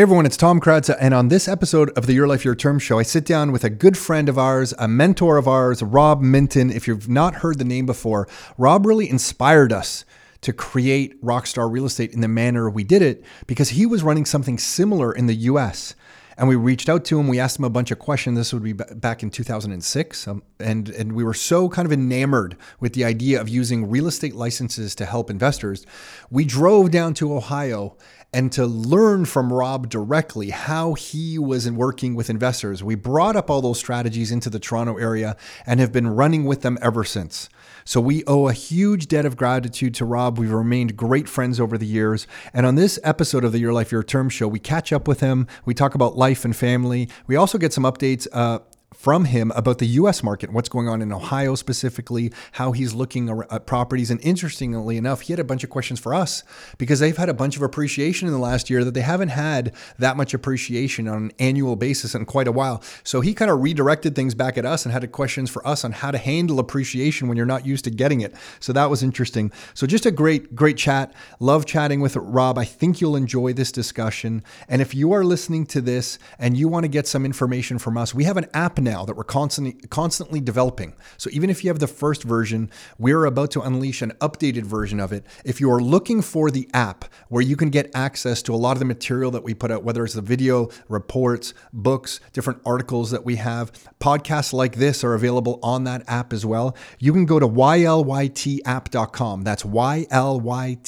Hey everyone, it's Tom Karadza, and on this episode of the Your Life Your Term show, I sit down with a good friend of ours, a mentor of ours, Rob Minton. If you've not heard the name before, Rob really inspired us to create Rockstar Real Estate in the manner we did it because he was running something similar in the US. And we reached out to him. We asked him a bunch of questions. This would be back in 2006, um, and and we were so kind of enamored with the idea of using real estate licenses to help investors. We drove down to Ohio and to learn from Rob directly how he was working with investors. We brought up all those strategies into the Toronto area and have been running with them ever since. So we owe a huge debt of gratitude to Rob. We've remained great friends over the years. And on this episode of the Your Life, Your Term show, we catch up with him. We talk about life and family. We also get some updates. Uh, from him about the US market, what's going on in Ohio specifically, how he's looking at properties. And interestingly enough, he had a bunch of questions for us because they've had a bunch of appreciation in the last year that they haven't had that much appreciation on an annual basis in quite a while. So he kind of redirected things back at us and had questions for us on how to handle appreciation when you're not used to getting it. So that was interesting. So just a great, great chat. Love chatting with Rob. I think you'll enjoy this discussion. And if you are listening to this and you want to get some information from us, we have an app now that we're constantly constantly developing. So even if you have the first version, we're about to unleash an updated version of it. If you are looking for the app where you can get access to a lot of the material that we put out, whether it's the video, reports, books, different articles that we have, podcasts like this are available on that app as well. You can go to ylytapp.com. That's ylytapp.com.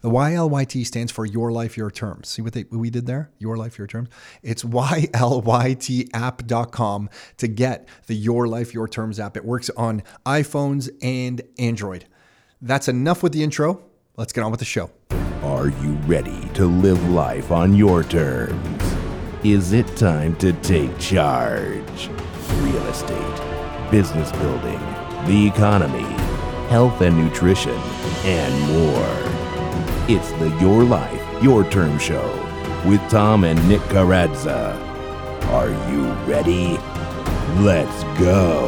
The YLYT stands for Your Life, Your Terms. See what they, we did there? Your Life, Your Terms. It's ylytapp.com app.com to get the Your Life, Your Terms app. It works on iPhones and Android. That's enough with the intro. Let's get on with the show. Are you ready to live life on your terms? Is it time to take charge? Real estate, business building, the economy, health and nutrition, and more. It's the Your Life, Your Term Show with Tom and Nick Karadza. Are you ready? Let's go.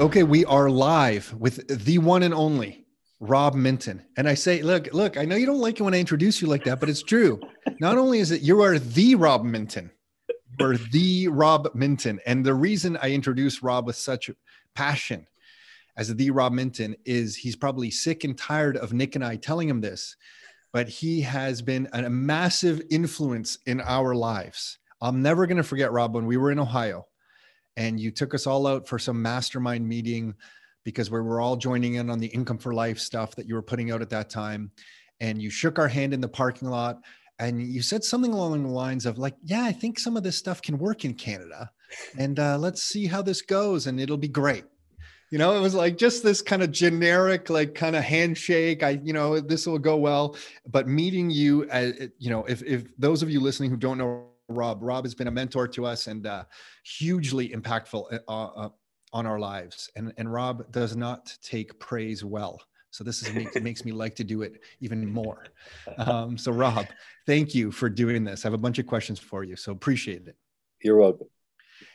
Okay, we are live with the one and only Rob Minton. And I say, look, look, I know you don't like it when I introduce you like that, but it's true. Not only is it you are the Rob Minton, you are the Rob Minton. And the reason I introduce Rob with such passion as the Rob Minton is he's probably sick and tired of Nick and I telling him this but he has been a massive influence in our lives. I'm never going to forget, Rob, when we were in Ohio and you took us all out for some mastermind meeting because we were all joining in on the income for life stuff that you were putting out at that time. And you shook our hand in the parking lot and you said something along the lines of, like, yeah, I think some of this stuff can work in Canada. And uh, let's see how this goes and it'll be great you know it was like just this kind of generic like kind of handshake. I you know this will go well. But meeting you as uh, you know if if those of you listening who don't know rob rob has been a mentor to us and uh, hugely impactful uh, uh, on our lives. And and rob does not take praise well. So this is makes, makes me like to do it even more. Um, so rob thank you for doing this. I have a bunch of questions for you so appreciate it. You're welcome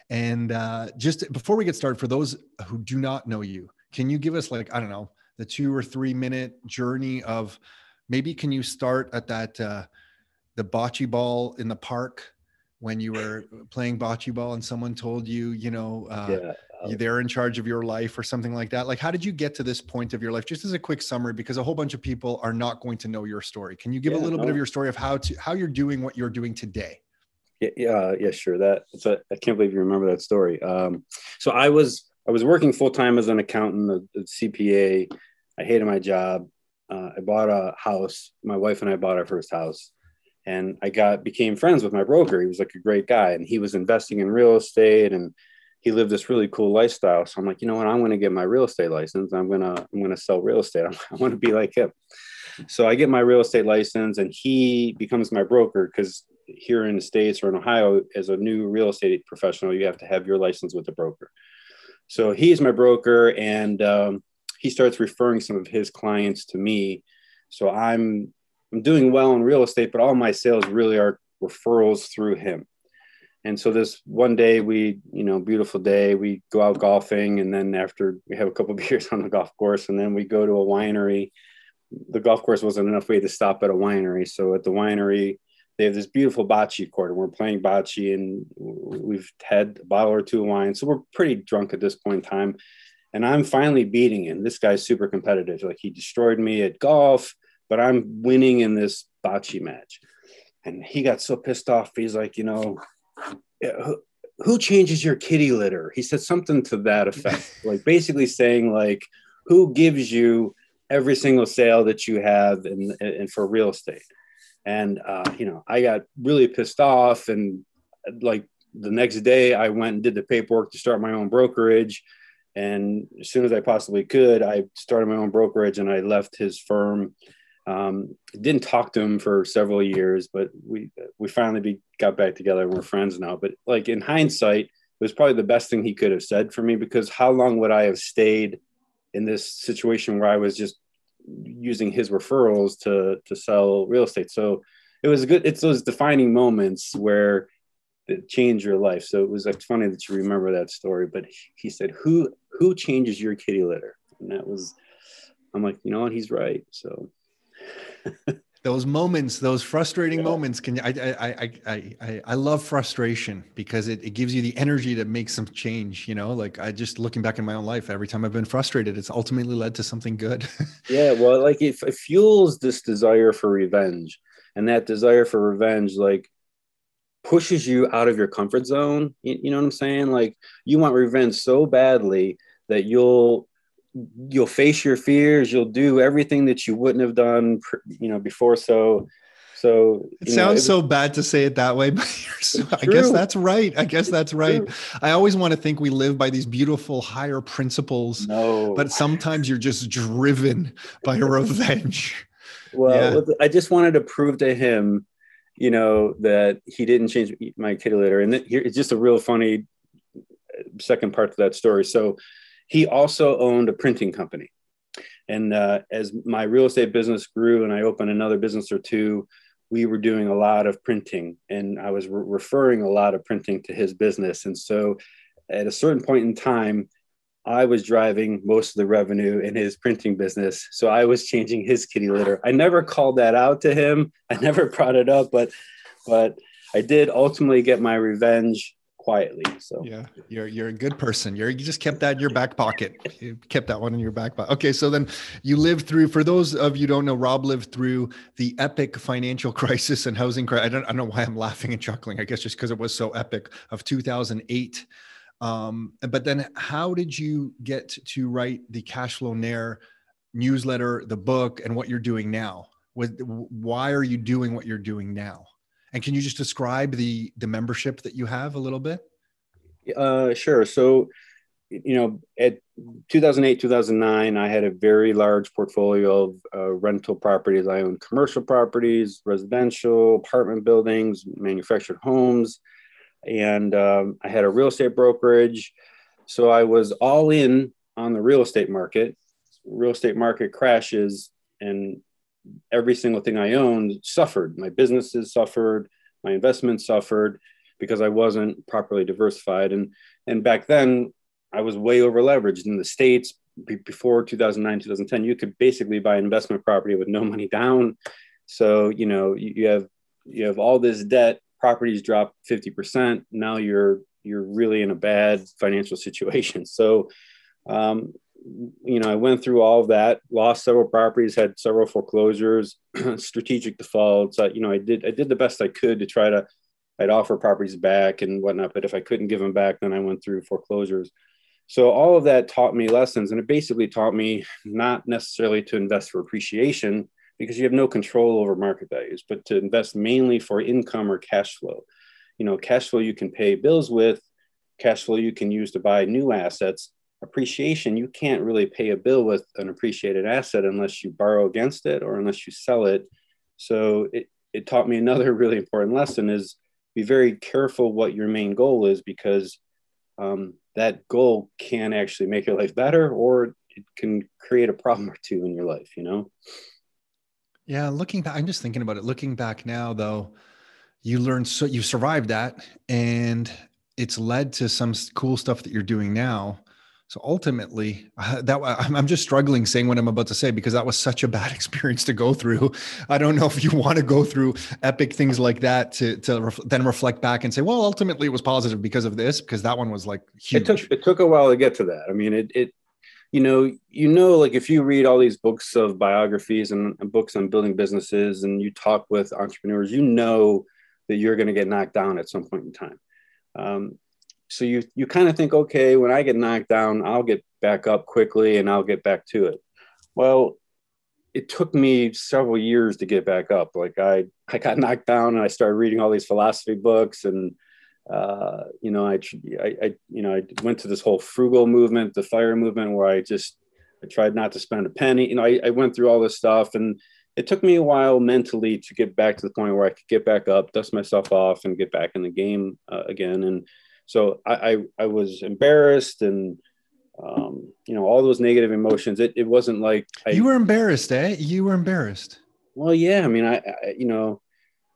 and uh, just before we get started, for those who do not know you, can you give us like I don't know the two or three minute journey of maybe can you start at that uh, the bocce ball in the park when you were playing bocce ball and someone told you you know uh, yeah. Um, they're in charge of your life or something like that like how did you get to this point of your life just as a quick summary because a whole bunch of people are not going to know your story can you give yeah, a little no. bit of your story of how to how you're doing what you're doing today yeah, yeah, yeah, sure. That it's a, I can't believe you remember that story. Um, so I was I was working full time as an accountant, a, a, CPA. I hated my job. Uh, I bought a house. My wife and I bought our first house, and I got became friends with my broker. He was like a great guy, and he was investing in real estate, and he lived this really cool lifestyle. So I'm like, you know what? I'm going to get my real estate license. I'm gonna I'm gonna sell real estate. I want to be like him. So I get my real estate license, and he becomes my broker because here in the States or in Ohio, as a new real estate professional, you have to have your license with a broker. So he's my broker, and um, he starts referring some of his clients to me. So I'm I'm doing well in real estate, but all my sales really are referrals through him. And so this one day we, you know, beautiful day, we go out golfing, and then after we have a couple beers on the golf course, and then we go to a winery the golf course wasn't enough way to stop at a winery. So at the winery, they have this beautiful bocce court, and we're playing bocce, and we've had a bottle or two of wine, so we're pretty drunk at this point in time. And I'm finally beating him. This guy's super competitive. Like he destroyed me at golf, but I'm winning in this bocce match. And he got so pissed off. He's like, you know, who, who changes your kitty litter? He said something to that effect, like basically saying like, who gives you every single sale that you have and, and for real estate. And, uh, you know, I got really pissed off. And like the next day, I went and did the paperwork to start my own brokerage. And as soon as I possibly could, I started my own brokerage and I left his firm. Um, didn't talk to him for several years, but we we finally be, got back together. and We're friends now. But like in hindsight, it was probably the best thing he could have said for me because how long would I have stayed in this situation where I was just using his referrals to to sell real estate. So it was good. It's those defining moments where it changed your life. So it was like funny that you remember that story. But he said, "Who who changes your kitty litter?" And that was, I'm like, you know what? He's right. So. those moments those frustrating yeah. moments can I, I i i i love frustration because it, it gives you the energy to make some change you know? Like i just looking back in my own life every time i've been frustrated it's ultimately led to something good. Yeah well like it, it fuels this desire for revenge and that desire for revenge like pushes you out of your comfort zone you, you know what i'm saying? Like you want revenge so badly that you'll you'll face your fears you'll do everything that you wouldn't have done you know before so so it sounds it so bad to say it that way but so, i guess that's right i guess that's right. I always want to think we live by these beautiful higher principles no. but sometimes you're just driven by revenge. Well yeah. i just wanted to prove to him you know that he didn't change my kitty litter and here it's just a real funny uh, second part to that story. So he also owned a printing company. And uh, as my real estate business grew and I opened another business or two, we were doing a lot of printing and I was re- referring a lot of printing to his business. And so at a certain point in time, I was driving most of the revenue in his printing business. So I was changing his kitty litter. I never called that out to him. I never brought it up, but but I did ultimately get my revenge quietly. So yeah, you're you're a good person. You're you just kept that in your back pocket. You kept that one in your back pocket. Okay, so then you lived through. For those of you don't know, Rob lived through the epic financial crisis and housing crisis. I don't I don't know why I'm laughing and chuckling. I guess just because it was so epic of 2008. Um, but then how did you get to write the Cashflownaire newsletter, the book, and what you're doing now? With why are you doing what you're doing now? And can you just describe the the membership that you have a little bit? Uh, sure. So, you know, at 2008, 2009, I had a very large portfolio of uh, rental properties. I owned commercial properties, residential, apartment buildings, manufactured homes, and um, I had a real estate brokerage. So I was all in on the real estate market. Real estate market crashes, and every single thing I owned suffered. My businesses suffered, my investments suffered because I wasn't properly diversified. And and back then, I was way over leveraged in the states. Before 2009, 2010, you could basically buy investment property with no money down. So you know you, you have you have all this debt. Properties drop 50%. Now you're you're really in a bad financial situation. So um, you know, I went through all of that, lost several properties, had several foreclosures, strategic defaults. I, you know, I did I did the best I could to try to I'd offer properties back and whatnot, but if I couldn't give them back, then I went through foreclosures. So all of that taught me lessons, and it basically taught me not necessarily to invest for appreciation because you have no control over market values, but to invest mainly for income or cash flow. You know, cash flow you can pay bills with, cash flow you can use to buy new assets, appreciation, you can't really pay a bill with an appreciated asset unless you borrow against it or unless you sell it. So it, it taught me another really important lesson is be very careful what your main goal is because um, that goal can actually make your life better or it can create a problem or two in your life, you know? Yeah, looking back, I'm just thinking about it. Looking back now, though, you learned so you survived that and it's led to some cool stuff that you're doing now So ultimately, uh, that I'm just struggling saying what I'm about to say because that was such a bad experience to go through. I don't know if you want to go through epic things like that to to ref, then reflect back and say, well, ultimately it was positive because of this because that one was like huge. It took it took a while to get to that. I mean, it it you know you know like if you read all these books of biographies and, and books on building businesses and you talk with entrepreneurs, you know that you're going to get knocked down at some point in time. Um, so you you kind of think, okay, when I get knocked down, I'll get back up quickly and I'll get back to it. Well, it took me several years to get back up. Like I I got knocked down and I started reading all these philosophy books and uh, you know I, I, I you know I went to this whole frugal movement, the fire movement, where I just I tried not to spend a penny. You know, I, I went through all this stuff and it took me a while mentally to get back to the point where I could get back up, dust myself off, and get back in the game uh, again. And so I, I, I was embarrassed and um, you know all those negative emotions. It, it wasn't like I, you were embarrassed, eh? You were embarrassed. Well, yeah. I mean, I, I you know,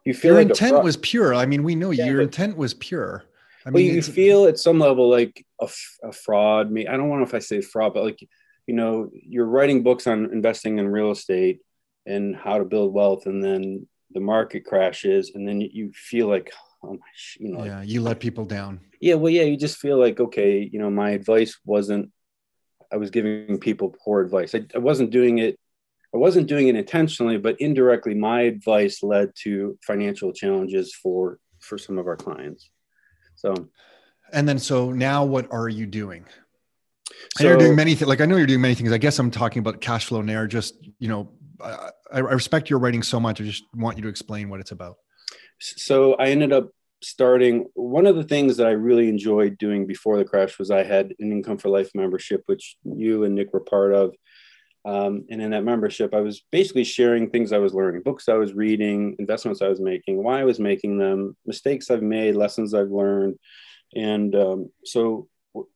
you feel your like intent was pure. I mean, we know yeah, your but, intent was pure. I well, mean, you feel at some level like a, a fraud. Me, I don't want if I say fraud, but like you know, you're writing books on investing in real estate and how to build wealth, and then the market crashes, and then you feel like, oh my, you know, yeah, like, you let people down. Yeah, well, yeah, you just feel like okay, you know, my advice wasn't. I was giving people poor advice. I, I wasn't doing it. I wasn't doing it intentionally, but indirectly, my advice led to financial challenges for for some of our clients. So, and then so now, what are you doing? So, you're doing many things. Like I know you're doing many things. I guess I'm talking about cash flow now. Just you know, I, I respect your writing so much. I just want you to explain what it's about. So I ended up starting one of the things that I really enjoyed doing before the crash was I had an income for life membership, which you and Nick were part of. Um, and in that membership, I was basically sharing things I was learning, books I was reading, investments I was making, why I was making them, mistakes I've made, lessons I've learned. And um, so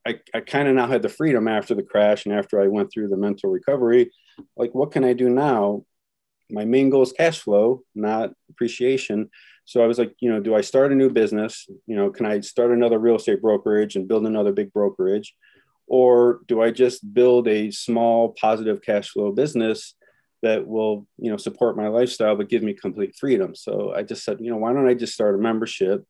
I, I kind of now had the freedom after the crash and after I went through the mental recovery. Like, what can I do now? My main goal is cash flow, not appreciation. So I was like, you know, do I start a new business? You know, can I start another real estate brokerage and build another big brokerage? Or do I just build a small positive cash flow business that will, you know, support my lifestyle but give me complete freedom? So I just said, you know, why don't I just start a membership?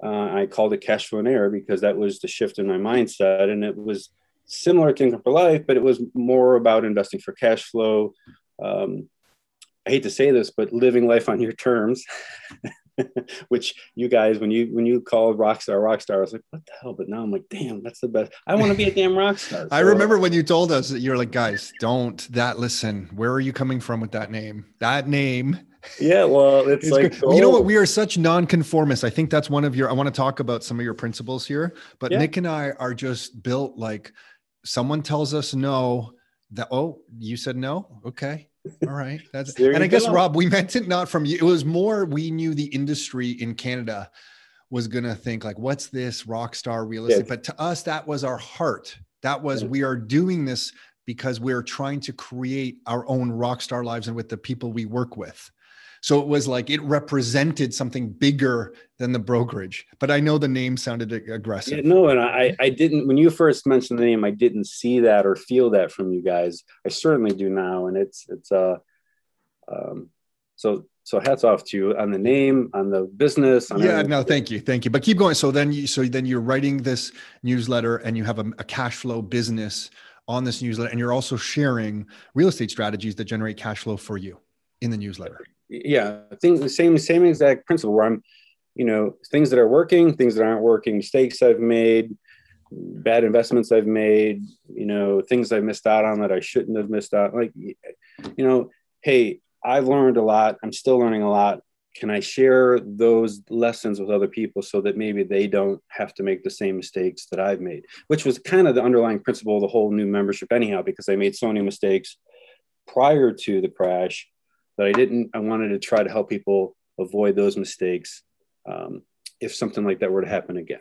Uh, I called it Cashflownaire because that was the shift in my mindset. And it was similar to income for life, but it was more about investing for cash flow, um, I hate to say this, but living life on your terms, which you guys, when you when you called Rockstar Rockstar, I was like, what the hell? But now I'm like, damn, that's the best. I want to be a damn rock star. So, I remember when you told us that you're like, guys, don't that listen. Where are you coming from with that name? That name. Yeah, well, it's, it's like you know what? Oh. We are such nonconformists. I think that's one of your. I want to talk about some of your principles here, but yeah. Nick and I are just built like someone tells us no. That oh, you said no. Okay, all right. That's and I guess Rob, we meant it not from you. It was more we knew the industry in Canada was gonna think like, what's this rock star real estate? Yes. But to us, that was our heart. That was yes. we are doing this because we're trying to create our own rock star lives and with the people we work with. So it was like it represented something bigger than the brokerage. But I know the name sounded aggressive. Yeah, no, and I, I didn't, when you first mentioned the name, I didn't see that or feel that from you guys. I certainly do now. And it's, it's, uh, um, so, so hats off to you on the name, on the business. On yeah, everything. no, thank you. Thank you. But keep going. So then you, so then you're writing this newsletter and you have a, a cash flow business on this newsletter and you're also sharing real estate strategies that generate cash flow for you in the newsletter yeah, I think the same same exact principle where I'm, you know, things that are working, things that aren't working, mistakes I've made, bad investments I've made, you know, things I missed out on that I shouldn't have missed out. Like, you know, hey, I've learned a lot. I'm still learning a lot. Can I share those lessons with other people so that maybe they don't have to make the same mistakes that I've made? Which was kind of the underlying principle of the whole new membership, anyhow, because I made so many mistakes prior to the crash but I didn't. I wanted to try to help people avoid those mistakes um, if something like that were to happen again.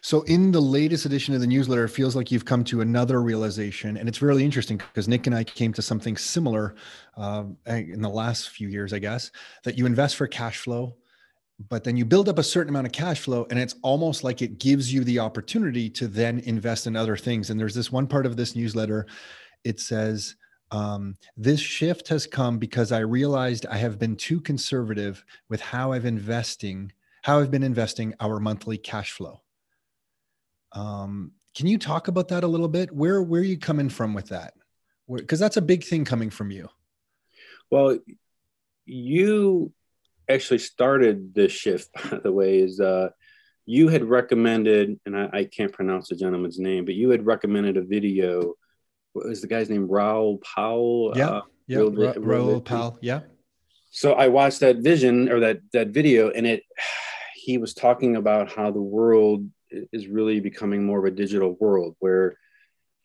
So, in the latest edition of the newsletter, it feels like you've come to another realization, and it's really interesting because Nick and I came to something similar uh, in the last few years, I guess, that you invest for cash flow but then you build up a certain amount of cash flow and it's almost like it gives you the opportunity to then invest in other things and there's this one part of this newsletter it says um, this shift has come because i realized i have been too conservative with how i've investing how i've been investing our monthly cash flow. Um, can you talk about that a little bit? Where where are you coming from with that? Because that's a big thing coming from you. Well you actually started this shift, by the way, is uh, you had recommended, and I, I, can't pronounce the gentleman's name, but you had recommended a video. What was the guy's name? Raoul Powell. Yeah, uh, yeah, Ra- Raoul Pal. Yeah. So I watched that vision or that that video, and it he was talking about how the world is really becoming more of a digital world where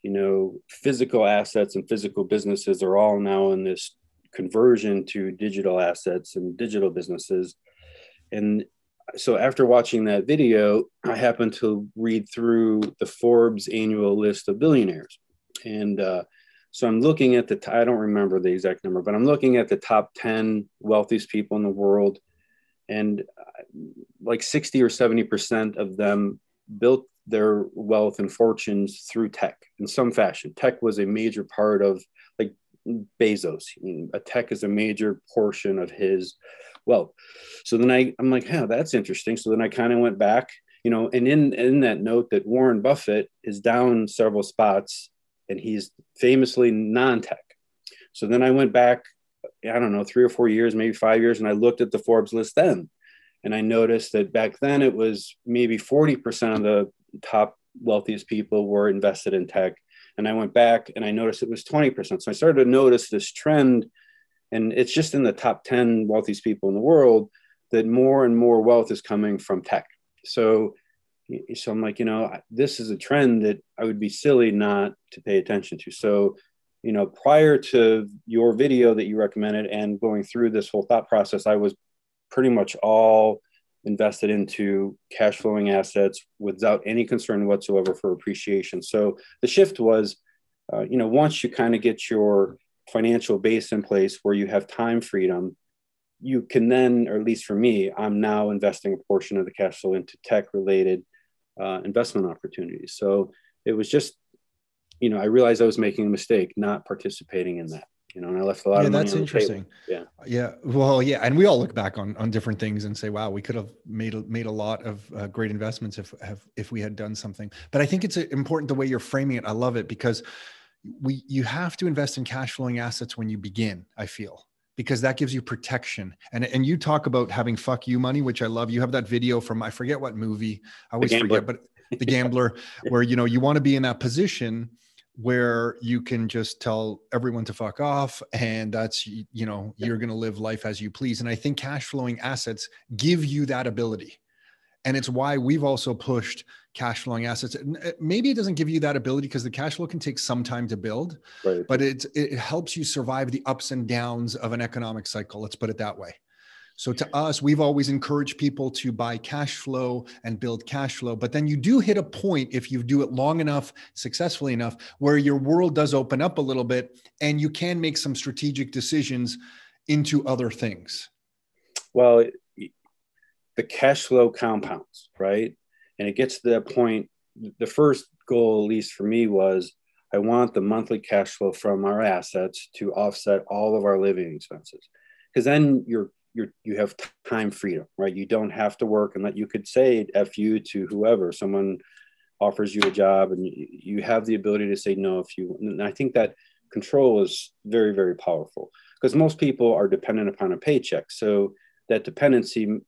you know physical assets and physical businesses are all now in this conversion to digital assets and digital businesses. And so after watching that video, I happened to read through the Forbes annual list of billionaires. And uh, so I'm looking at the, I don't remember the exact number, but I'm looking at the top 10 wealthiest people in the world. And uh, like 60 or 70% of them built their wealth and fortunes through tech in some fashion. Tech was a major part of like Bezos. A tech is a major portion of his wealth. So then I, I'm like, yeah, that's interesting. So then I kind of went back, you know, and in in that note that Warren Buffett is down several spots and he's famously non-tech. So then I went back, I don't know, three or four years, maybe five years, and I looked at the Forbes list then. And I noticed that back then it was maybe 40% of the top wealthiest people were invested in tech and I went back and I noticed it was 20%. So I started to notice this trend, and it's just in the top 10 wealthiest people in the world that more and more wealth is coming from tech. So, so I'm like, you know, this is a trend that I would be silly not to pay attention to. So, you know, prior to your video that you recommended and going through this whole thought process, I was pretty much all invested into cash flowing assets without any concern whatsoever for appreciation. So the shift was, uh, you know, once you kind of get your financial base in place where you have time freedom, you can then, or at least for me, I'm now investing a portion of the cash flow into tech related uh, investment opportunities. So it was just, you know, I realized I was making a mistake not participating in that you know, and I left a lot yeah, of money that's interesting. Yeah. Yeah. Well, yeah. And we all look back on, on different things and say, wow, we could have made, a, made a lot of uh, great investments if, have, if we had done something, but I think it's important the way you're framing it. I love it because we, you have to invest in cash flowing assets when you begin, I feel because that gives you protection. And and you talk about having fuck you money, which I love. You have that video from I forget what movie. I always forget, but the gambler, where you know you want to be in that position where you can just tell everyone to fuck off and that's you know you're going to live life as you please and i think cash flowing assets give you that ability and it's why we've also pushed cash flowing assets uh, maybe it doesn't give you that ability because the cash flow can take some time to build right. but it it helps you survive the ups and downs of an economic cycle let's put it that way so to us, we've always encouraged people to buy cash flow and build cash flow. But then you do hit a point if you do it long enough, successfully enough, where your world does open up a little bit and you can make some strategic decisions into other things. Well, the cash flow compounds, right? And it gets to that point. The first goal, at least for me, was I want the monthly cash flow from our assets to offset all of our living expenses. Because then you're you're you have time freedom, right? You don't have to work, and that you could say "f you" to whoever someone offers you a job, and you, you have the ability to say no if you. And I think that control is very very powerful because most people are dependent upon a paycheck, so that dependency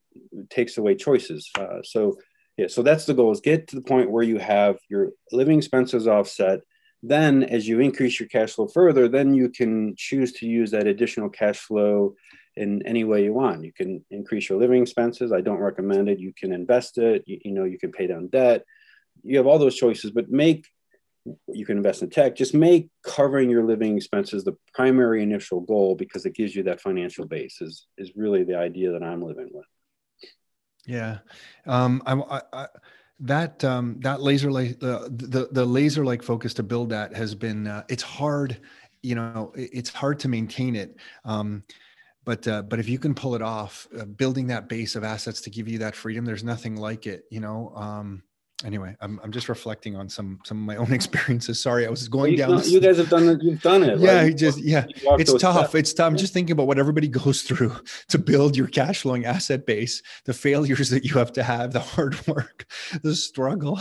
takes away choices. Uh, so yeah, so that's the goal: is get to the point where you have your living expenses offset. Then, as you increase your cash flow further, then you can choose to use that additional cash flow in any way you want. You can increase your living expenses. I don't recommend it. You can invest it. You, you know, you can pay down debt. You have all those choices, but make you can invest in tech. Just make covering your living expenses the primary initial goal because it gives you that financial base. Is is really the idea that I'm living with. Yeah, um, I, I, I that um, that laser like the the laser like focus to build that has been uh, it's hard you know it's hard to maintain it um, but uh, but if you can pull it off, uh, building that base of assets to give you that freedom, there's nothing like it. You know. Um, anyway, I'm, I'm just reflecting on some some of my own experiences. Sorry, I was going Well, down. you, you guys have done it. You've done it. yeah, right? he just yeah. You It's tough. steps. It's tough. I'm just thinking about what everybody goes through to build your cash flowing asset base, the failures that you have to have, the hard work, the struggle.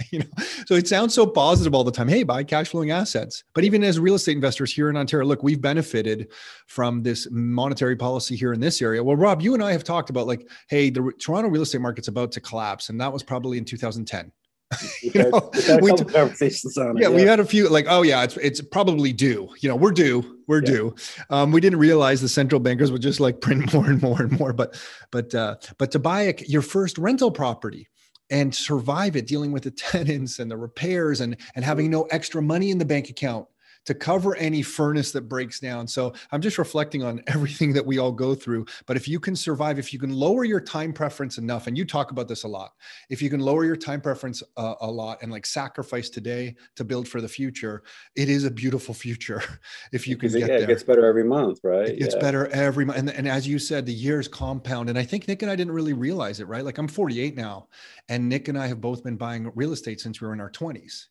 You know, so it sounds so positive all the time. Hey, buy cash flowing assets. But even as real estate investors here in Ontario, look, we've benefited from this monetary policy here in this area. Well, Rob, you and I have talked about like, hey, the Toronto real estate market's about to collapse, and that was probably in 2010. We've you know, a t- conversations on it. yeah, we had a few like, oh yeah, it's it's probably due. You know, we're due. We're Yeah. due. Um, we didn't realize the central bankers would just like print more and more and more. But but uh, but to buy a, your first rental property and survive it, dealing with the tenants and the repairs and and having mm. no extra money in the bank account to cover any furnace that breaks down. So I'm just reflecting on everything that we all go through. But if you can survive, if you can lower your time preference enough, and you talk about this a lot, if you can lower your time preference uh, a lot and like sacrifice today to build for the future, it is a beautiful future if you can it, get yeah, there. it gets better every month, right? It gets yeah. better every month. And, and as you said, the years compound. And I think Nick and I didn't really realize it, right? Like I'm 48 now, and Nick and I have both been buying real estate since we were in our 20s.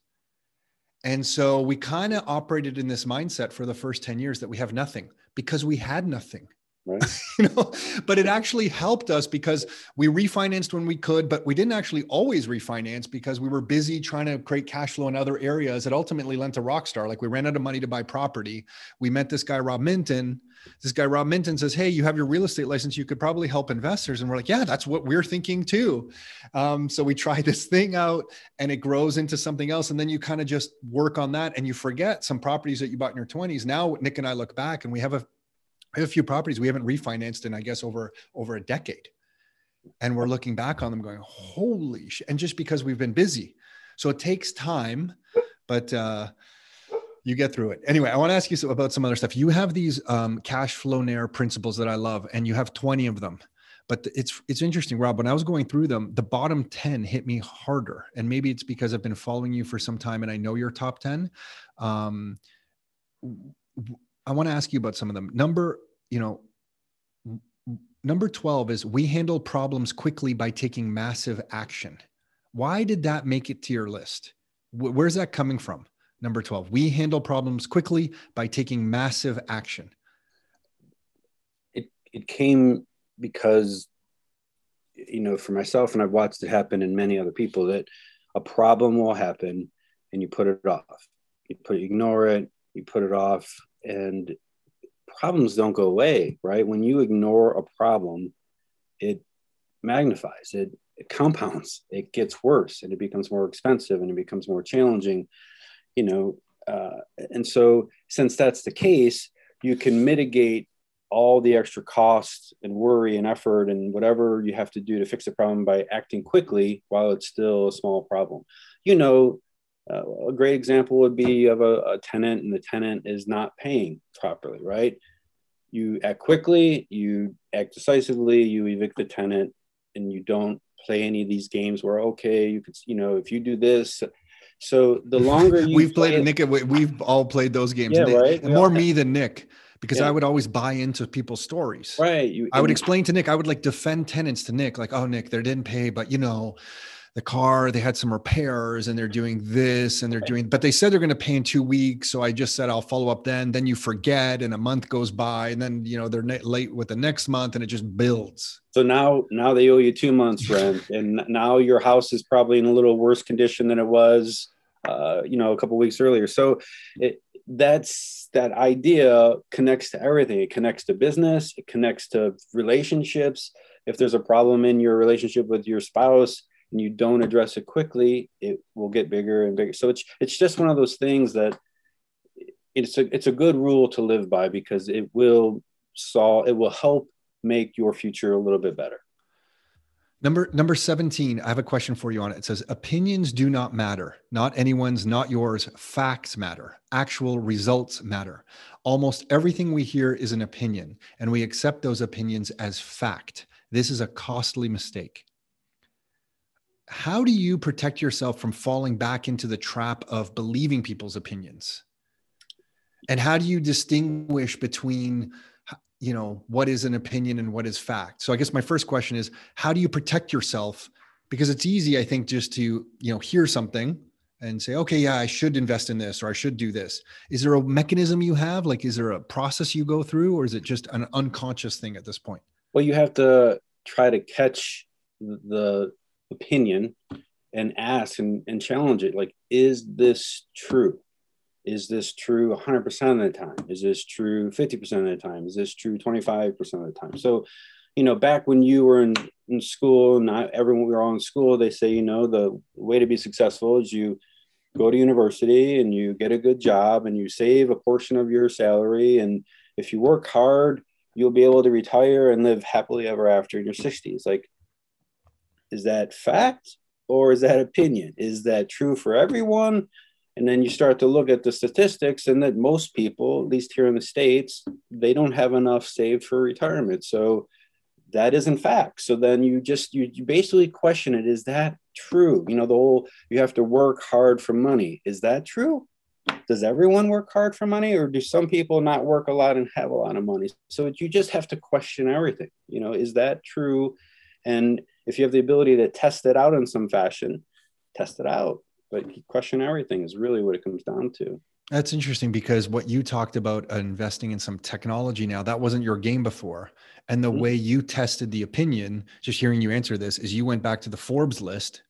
And so we kind of operated in this mindset for the first 10 years that we have nothing because we had nothing. Right. You know, but it actually helped us because we refinanced when we could, but we didn't actually always refinance because we were busy trying to create cash flow in other areas. It ultimately lent to Rockstar. Like we ran out of money to buy property. We met this guy, Rob Minton. This guy, Rob Minton, says, Hey, you have your real estate license. You could probably help investors. And we're like, Yeah, that's what we're thinking too. Um, so we try this thing out and it grows into something else. And then you kind of just work on that and you forget some properties that you bought in your 20s. Now, Nick and I look back and we have a I have a few properties we haven't refinanced in, I guess, over over a decade, and we're looking back on them, going, "Holy shit!" And just because we've been busy, so it takes time, but uh, you get through it. Anyway, I want to ask you about some other stuff. You have these um, Cashflownaire principles that I love, and you have twenty of them. But it's it's interesting, Rob. When I was going through them, the bottom ten hit me harder, and maybe it's because I've been following you for some time, and I know your top ten. Um, w- I want to ask you about some of them. Number, you know, number 12 is we handle problems quickly by taking massive action. Why did that make it to your list? Where's that coming from? Number 12, we handle problems quickly by taking massive action. it it came because you know for myself and i've watched it happen in many other people that a problem will happen and you put it off you put ignore it you put it off and problems don't go away right when you ignore a problem it magnifies it it compounds it gets worse and it becomes more expensive and it becomes more challenging you know uh, and so since that's the case you can mitigate all the extra costs and worry and effort and whatever you have to do to fix the problem by acting quickly while it's still a small problem. You know, uh, a great example would be of a, a tenant and the tenant is not paying properly, right? You act quickly, you act decisively, you evict the tenant, and you don't play any of these games where, okay, you could, you know, if you do this. So the longer we've played play Nick. we- We've all played those games. Yeah, right. more all me than Nick because Yeah. I would always buy into people's stories. right, you, I would explain to Nick, I would like defend tenants to Nick, like, oh, Nick, they didn't pay, but you know, the car, they had some repairs and they're doing this and they're doing, but they said they're going to pay in two weeks. So I just said, I'll follow up then. Then you forget and a month goes by and then, you know, they're late with the next month and it just builds. So now, now they owe you two months rent, and now your house is probably in a little worse condition than it was, uh, you know, a couple weeks earlier. So it, that's that idea connects to everything. It connects to business. It connects to relationships. If there's a problem in your relationship with your spouse and you don't address it quickly, it will get bigger and bigger. So it's it's just one of those things that it's a it's a good rule to live by because it will solve it will help make your future a little bit better. Number number 17, I have a question for you on it. It says opinions do not matter. Not anyone's, not yours. Facts matter. Actual results matter. Almost everything we hear is an opinion, and we accept those opinions as fact. This is a costly mistake. How do you protect yourself from falling back into the trap of believing people's opinions? And how do you distinguish between you know what is an opinion and what is fact? So i guess my first question is how do you protect yourself? Because it's easy i think just to you know hear something and say okay yeah i should invest in this or i should do this. Is there a mechanism you have? Like is there a process you go through or is it just an unconscious thing at this point? Well you have to try to catch the opinion and ask and, and challenge it. Like is this true? Is this true 100% of the time? Is this true 50% of the time? Is this true 25% of the time? So you know back when you were in, in school not everyone we were all in school they say you know the way to be successful is you go to university and you get a good job and you save a portion of your salary. And if you work hard you'll be able to retire and live happily ever after in your 60s like is that fact or is that opinion? Is that true for everyone? And then you start to look at the statistics, and that most people, at least here in the States, they don't have enough saved for retirement. So that isn't fact. So then you just you, you basically question it. Is that true? You know, the whole you have to work hard for money. Is that true? Does everyone work hard for money, or do some people not work a lot and have a lot of money? So you just have to question everything. You know, is that true? And if you have the ability to test it out in some fashion, test it out. But question everything is really what it comes down to. That's interesting because what you talked about investing in some technology now, that wasn't your game before. And the mm-hmm. way you tested the opinion, just hearing you answer this, is you went back to the Forbes list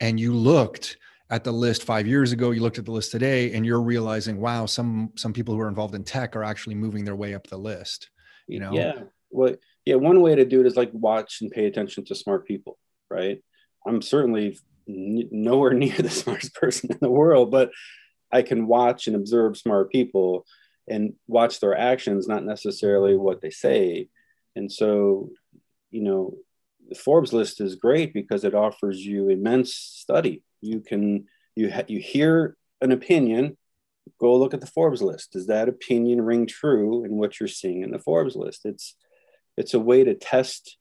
and you looked at the list five years ago, you looked at the list today, and you're realizing, wow, some some people who are involved in tech are actually moving their way up the list. You know? Yeah. Well, yeah, one way to do it is like watch and pay attention to smart people, right? I'm certainly nowhere near the smartest person in the world, but I can watch and observe smart people and watch their actions, not necessarily what they say. And so, you know, the Forbes list is great because it offers you immense study. You can you ha- you hear an opinion, go look at the Forbes list. Does that opinion ring true in what you're seeing in the Forbes list? It's it's a way to test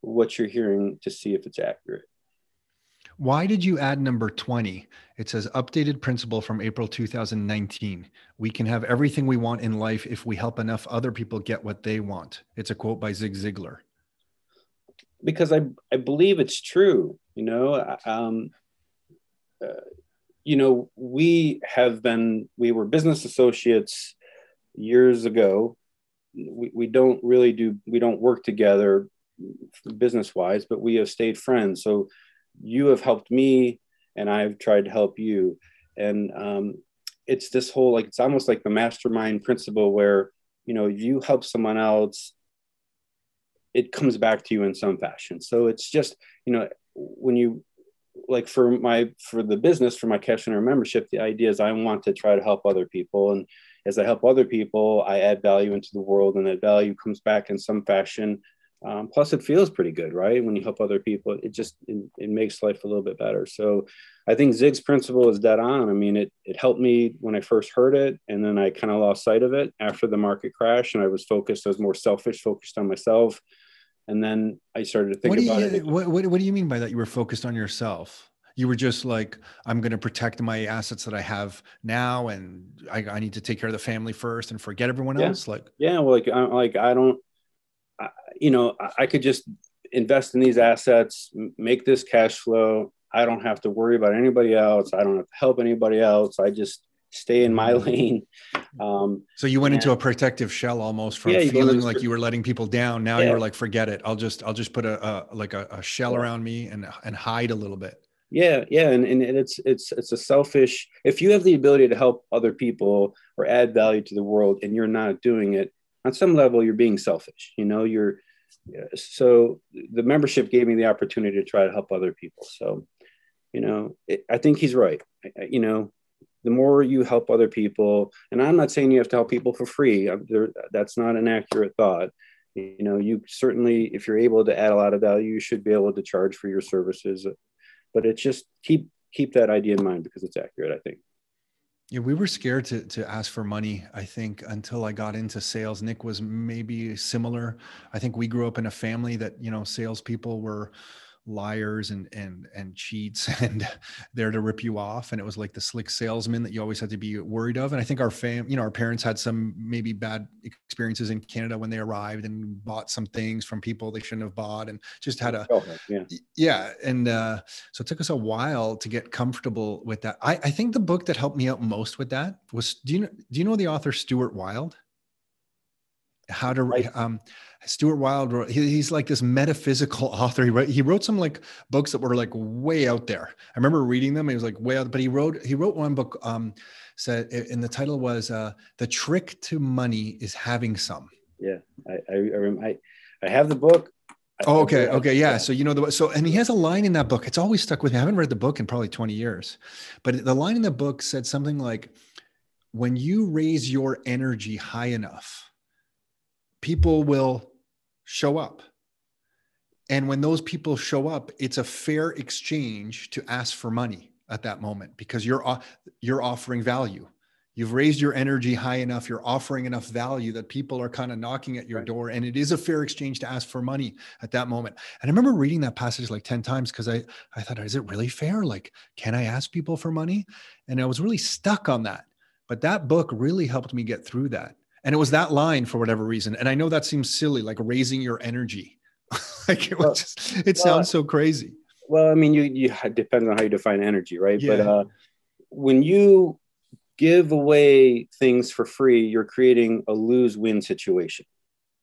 what you're hearing to see if it's accurate. Why did you add number 20? It says updated principle from April 2019. We can have everything we want in life if we help enough other people get what they want. It's a quote by Zig Ziglar. Because I, I believe it's true. You know, um, uh, you know, we have been, we were business associates years ago we, we don't really do we don't work together business wise but we have stayed friends. So you have helped me and i've tried to help you. And um, it's this whole like it's almost like the mastermind principle where you know you help someone else it comes back to you in some fashion. So it's just you know when you like for my for the business for my cash center membership the idea is i want to try to help other people. And as I help other people, I add value into the world, and that value comes back in some fashion. Um, plus, it feels pretty good, right? When you help other people, it just it, it, makes life a little bit better. So, I think Zig's principle is dead on. I mean, it it helped me when I first heard it, and then I kind of lost sight of it after the market crash, and I was focused. I was more selfish, focused on myself, and then I started to think what about you, it. What, what, what do you mean by that? You were focused on yourself you were just like i'm going to protect my assets that i have now and I, I, need to take care of the family first and forget everyone yeah. else like yeah well like i like i don't I, you know I, I could just invest in these assets make this cash flow i don't have to worry about anybody else i don't have to help anybody else i just stay in my mm-hmm. lane um, so you went and, into a protective shell almost from yeah, feeling like you were letting people down now yeah. you're like forget it i'll just i'll just put a, a like a, a shell yeah. around me and and hide a little bit yeah yeah and, and it's it's it's a selfish if you have the ability to help other people or add value to the world and you're not doing it on some level you're being selfish you know you're so the membership gave me the opportunity to try to help other people so you know it, i think he's right. You know the more you help other people and i'm not saying you have to help people for free that's not an accurate thought. You know you certainly if you're able to add a lot of value you should be able to charge for your services but it's just keep keep that idea in mind because it's accurate i think yeah, we were scared to to ask for money. I think until I got into sales, Nick was maybe similar. I think we grew up in a family that you know salespeople were liars and and and cheats and there to rip you off and it was like the slick salesman that you always had to be worried of and i think our fam you know our parents had some maybe bad experiences in canada when they arrived and bought some things from people they shouldn't have bought and just had a yeah yeah and uh, so it took us a while to get comfortable with that i i think the book that helped me out most with that was do you know do you know the author stuart wilde how to right. um Stuart Wilde wrote, he, he's like this metaphysical author. He wrote, he wrote some like books that were like way out there. I remember reading them. He was like way out, but he wrote, he wrote one book, um, said, and the title was, uh, the trick to money is having some. Yeah. I, I, I, I have the book. Oh, okay. Okay. Yeah. So, you know, the, so, and he has a line in that book. It's always stuck with me. I haven't read the book in probably 20 years, but the line in the book said something like, when you raise your energy high enough, people will show up. And when those people show up, it's a fair exchange to ask for money at that moment because you're you're offering value. You've raised your energy high enough, you're offering enough value that people are kind of knocking at your right. door and it is a fair exchange to ask for money at that moment. And I remember reading that passage like 10 times because I I thought is it really fair? Like can I ask people for money? And I was really stuck on that. But that book really helped me get through that and it was that line for whatever reason. And i know that seems silly like raising your energy. Like it was just, it well, sounds so crazy. well i mean you you depends on how you define energy right? Yeah. but uh when you give away things for free you're creating a lose-win situation.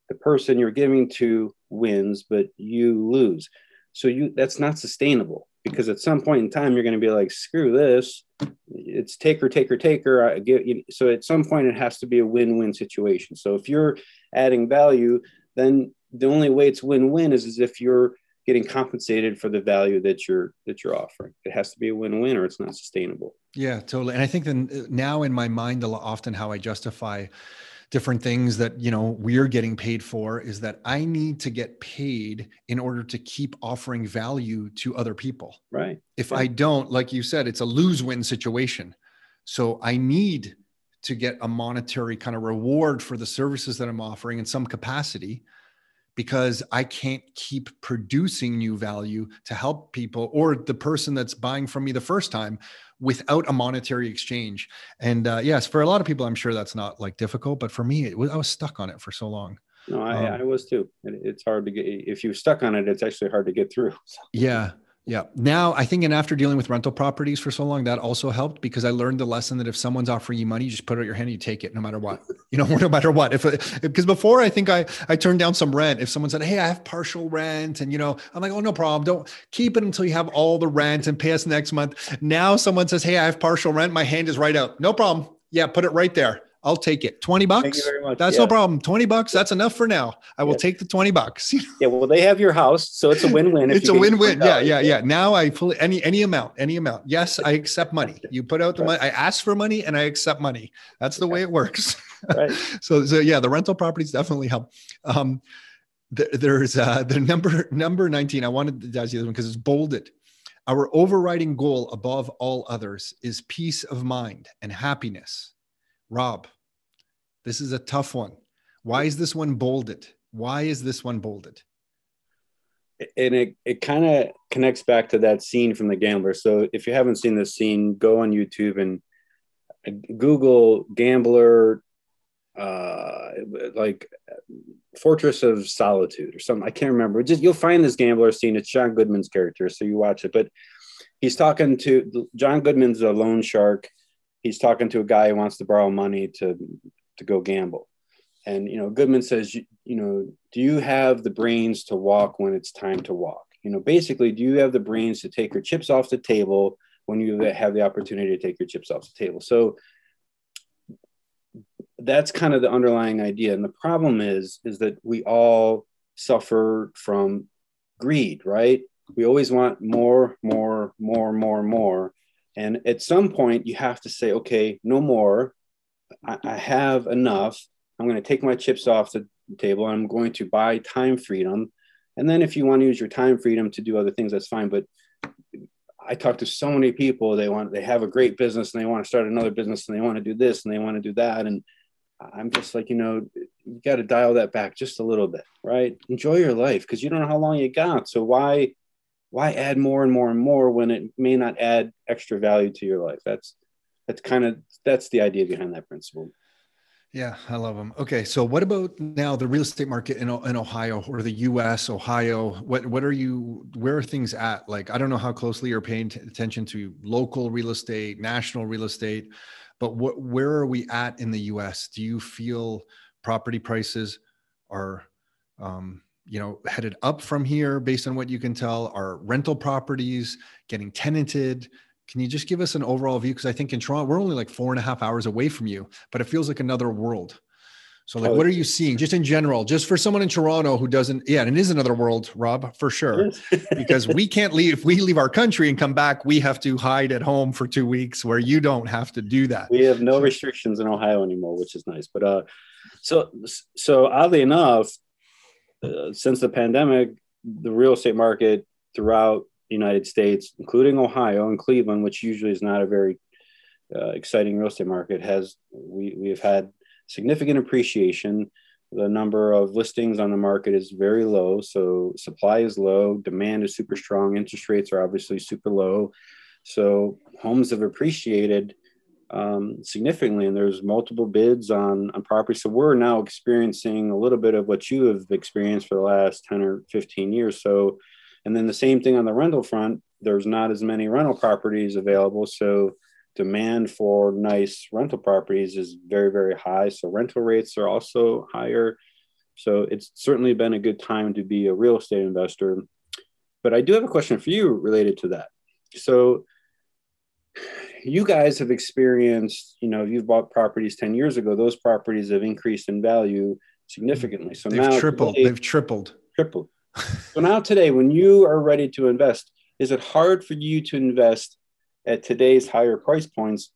The person you're giving to wins but you lose. So you that's not sustainable because at some point in time you're going to be like screw this. It's taker taker taker. I get you so at some point it has to be a win-win situation. So if you're adding value then the only way it's win-win is, is if you're getting compensated for the value that you're that you're offering. It has to be a win-win or it's not sustainable. Yeah totally. And i think then uh, now in my mind often how i justify different things that you know we're getting paid for is that i need to get paid in order to keep offering value to other people. Right. If yeah. i don't like you said it's a lose-win situation. So i need to get a monetary kind of reward for the services that i'm offering in some capacity because I can't keep producing new value to help people or the person that's buying from me the first time without a monetary exchange. And uh, yes, for a lot of people, I'm sure that's not like difficult, but for me, it was, I was stuck on it for so long. No, I, um, I was too. It's hard to get, if you're stuck on it, it's actually hard to get through. Yeah. Yeah. Now I think, and after dealing with rental properties for so long, that also helped because I learned the lesson that if someone's offering you money, you just put out your hand, and you take it no matter what, you know, no matter what. If, because before I think I, I turned down some rent. If someone said, Hey, I have partial rent and, you know, I'm like, Oh, no problem. Don't keep it until you have all the rent and pay us next month. Now someone says, Hey, I have partial rent. My hand is right out. No problem. Yeah. Put it right there. I'll take it. 20 bucks. That's yeah. no problem. 20 bucks. That's enough for now. I will yeah. take the 20 bucks. yeah. Well, they have your house. So it's a win-win. it's a win-win. Yeah. Yeah. Yeah. Now I fully, any, any amount, any amount. Yes. I accept money. You put out the money. I ask for money and I accept money. That's the way it works. Right. so, so yeah, the rental properties definitely help. Um, there's uh, the number, number 19. I wanted to ask you this one because it's bolded. Our overriding goal above all others is peace of mind and happiness. Rob, this is a tough one. Why is this one bolded? Why is this one bolded? And it, it kind of connects back to that scene from The Gambler. So if you haven't seen this scene, go on YouTube and uh, Google Gambler, uh, like Fortress of Solitude or something. I can't remember. Just you'll find this Gambler scene. It's John Goodman's character, so you watch it. But he's talking to John Goodman's a loan shark. He's talking to a guy who wants to borrow money to to go gamble. And you know, Goodman says, you, you know, do you have the brains to walk when it's time to walk? You know, basically, do you have the brains to take your chips off the table when you have the opportunity to take your chips off the table? So that's kind of the underlying idea. And the problem is, is that we all suffer from greed, right? We always want more, more, more, more, more. And at some point, you have to say, okay, no more. I, I have enough. I'm going to take my chips off the table. I'm going to buy time freedom. And then if you want to use your time freedom to do other things, that's fine. But I talk to so many people. They want they have a great business and they want to start another business and they want to do this and they want to do that. And I'm just like, you know, you got to dial that back just a little bit, right? Enjoy your life because you don't know how long you got. So why why add more and more and more when it may not add extra value to your life? That's that's kind of that's the idea behind that principle. Yeah, I love them. Okay, so what about now the real estate market in, in Ohio or the U.S. Ohio? What what are you? Where are things at? Like, I don't know how closely you're paying t- attention to local real estate, national real estate, but what where are we at in the U.S.? Do you feel property prices are, um, you know, headed up from here based on what you can tell? Are rental properties getting tenanted? Can you just give us an overall view? Because I think in Toronto, we're only like four and a half hours away from you, but it feels like another world. So, like, what are you seeing just in general, just for someone in Toronto who doesn't? Yeah, and it is another world, Rob, for sure. because we can't leave. If we leave our country and come back, we have to hide at home for two weeks, where you don't have to do that. We have no restrictions in Ohio anymore, which is nice. But uh, so so oddly enough, uh, since the pandemic, the real estate market throughout the United States, including Ohio and Cleveland, which usually is not a very uh, exciting real estate market, has we we have had significant appreciation. The number of listings on the market is very low, so supply is low, demand is super strong, interest rates are obviously super low, so homes have appreciated um, significantly, and there's multiple bids on on property. So we're now experiencing a little bit of what you have experienced for the last ten or fifteen years. So and then the same thing on the rental front, there's not as many rental properties available. So demand for nice rental properties is very, very high. So rental rates are also higher. So it's certainly been a good time to be a real estate investor. But I do have a question for you related to that. So you guys have experienced, you know, you've bought properties 10 years ago, those properties have increased in value significantly. So they've now tripled, they've tripled. Tripled so now today, when you are ready to invest, is it hard for you to invest at today's higher price points,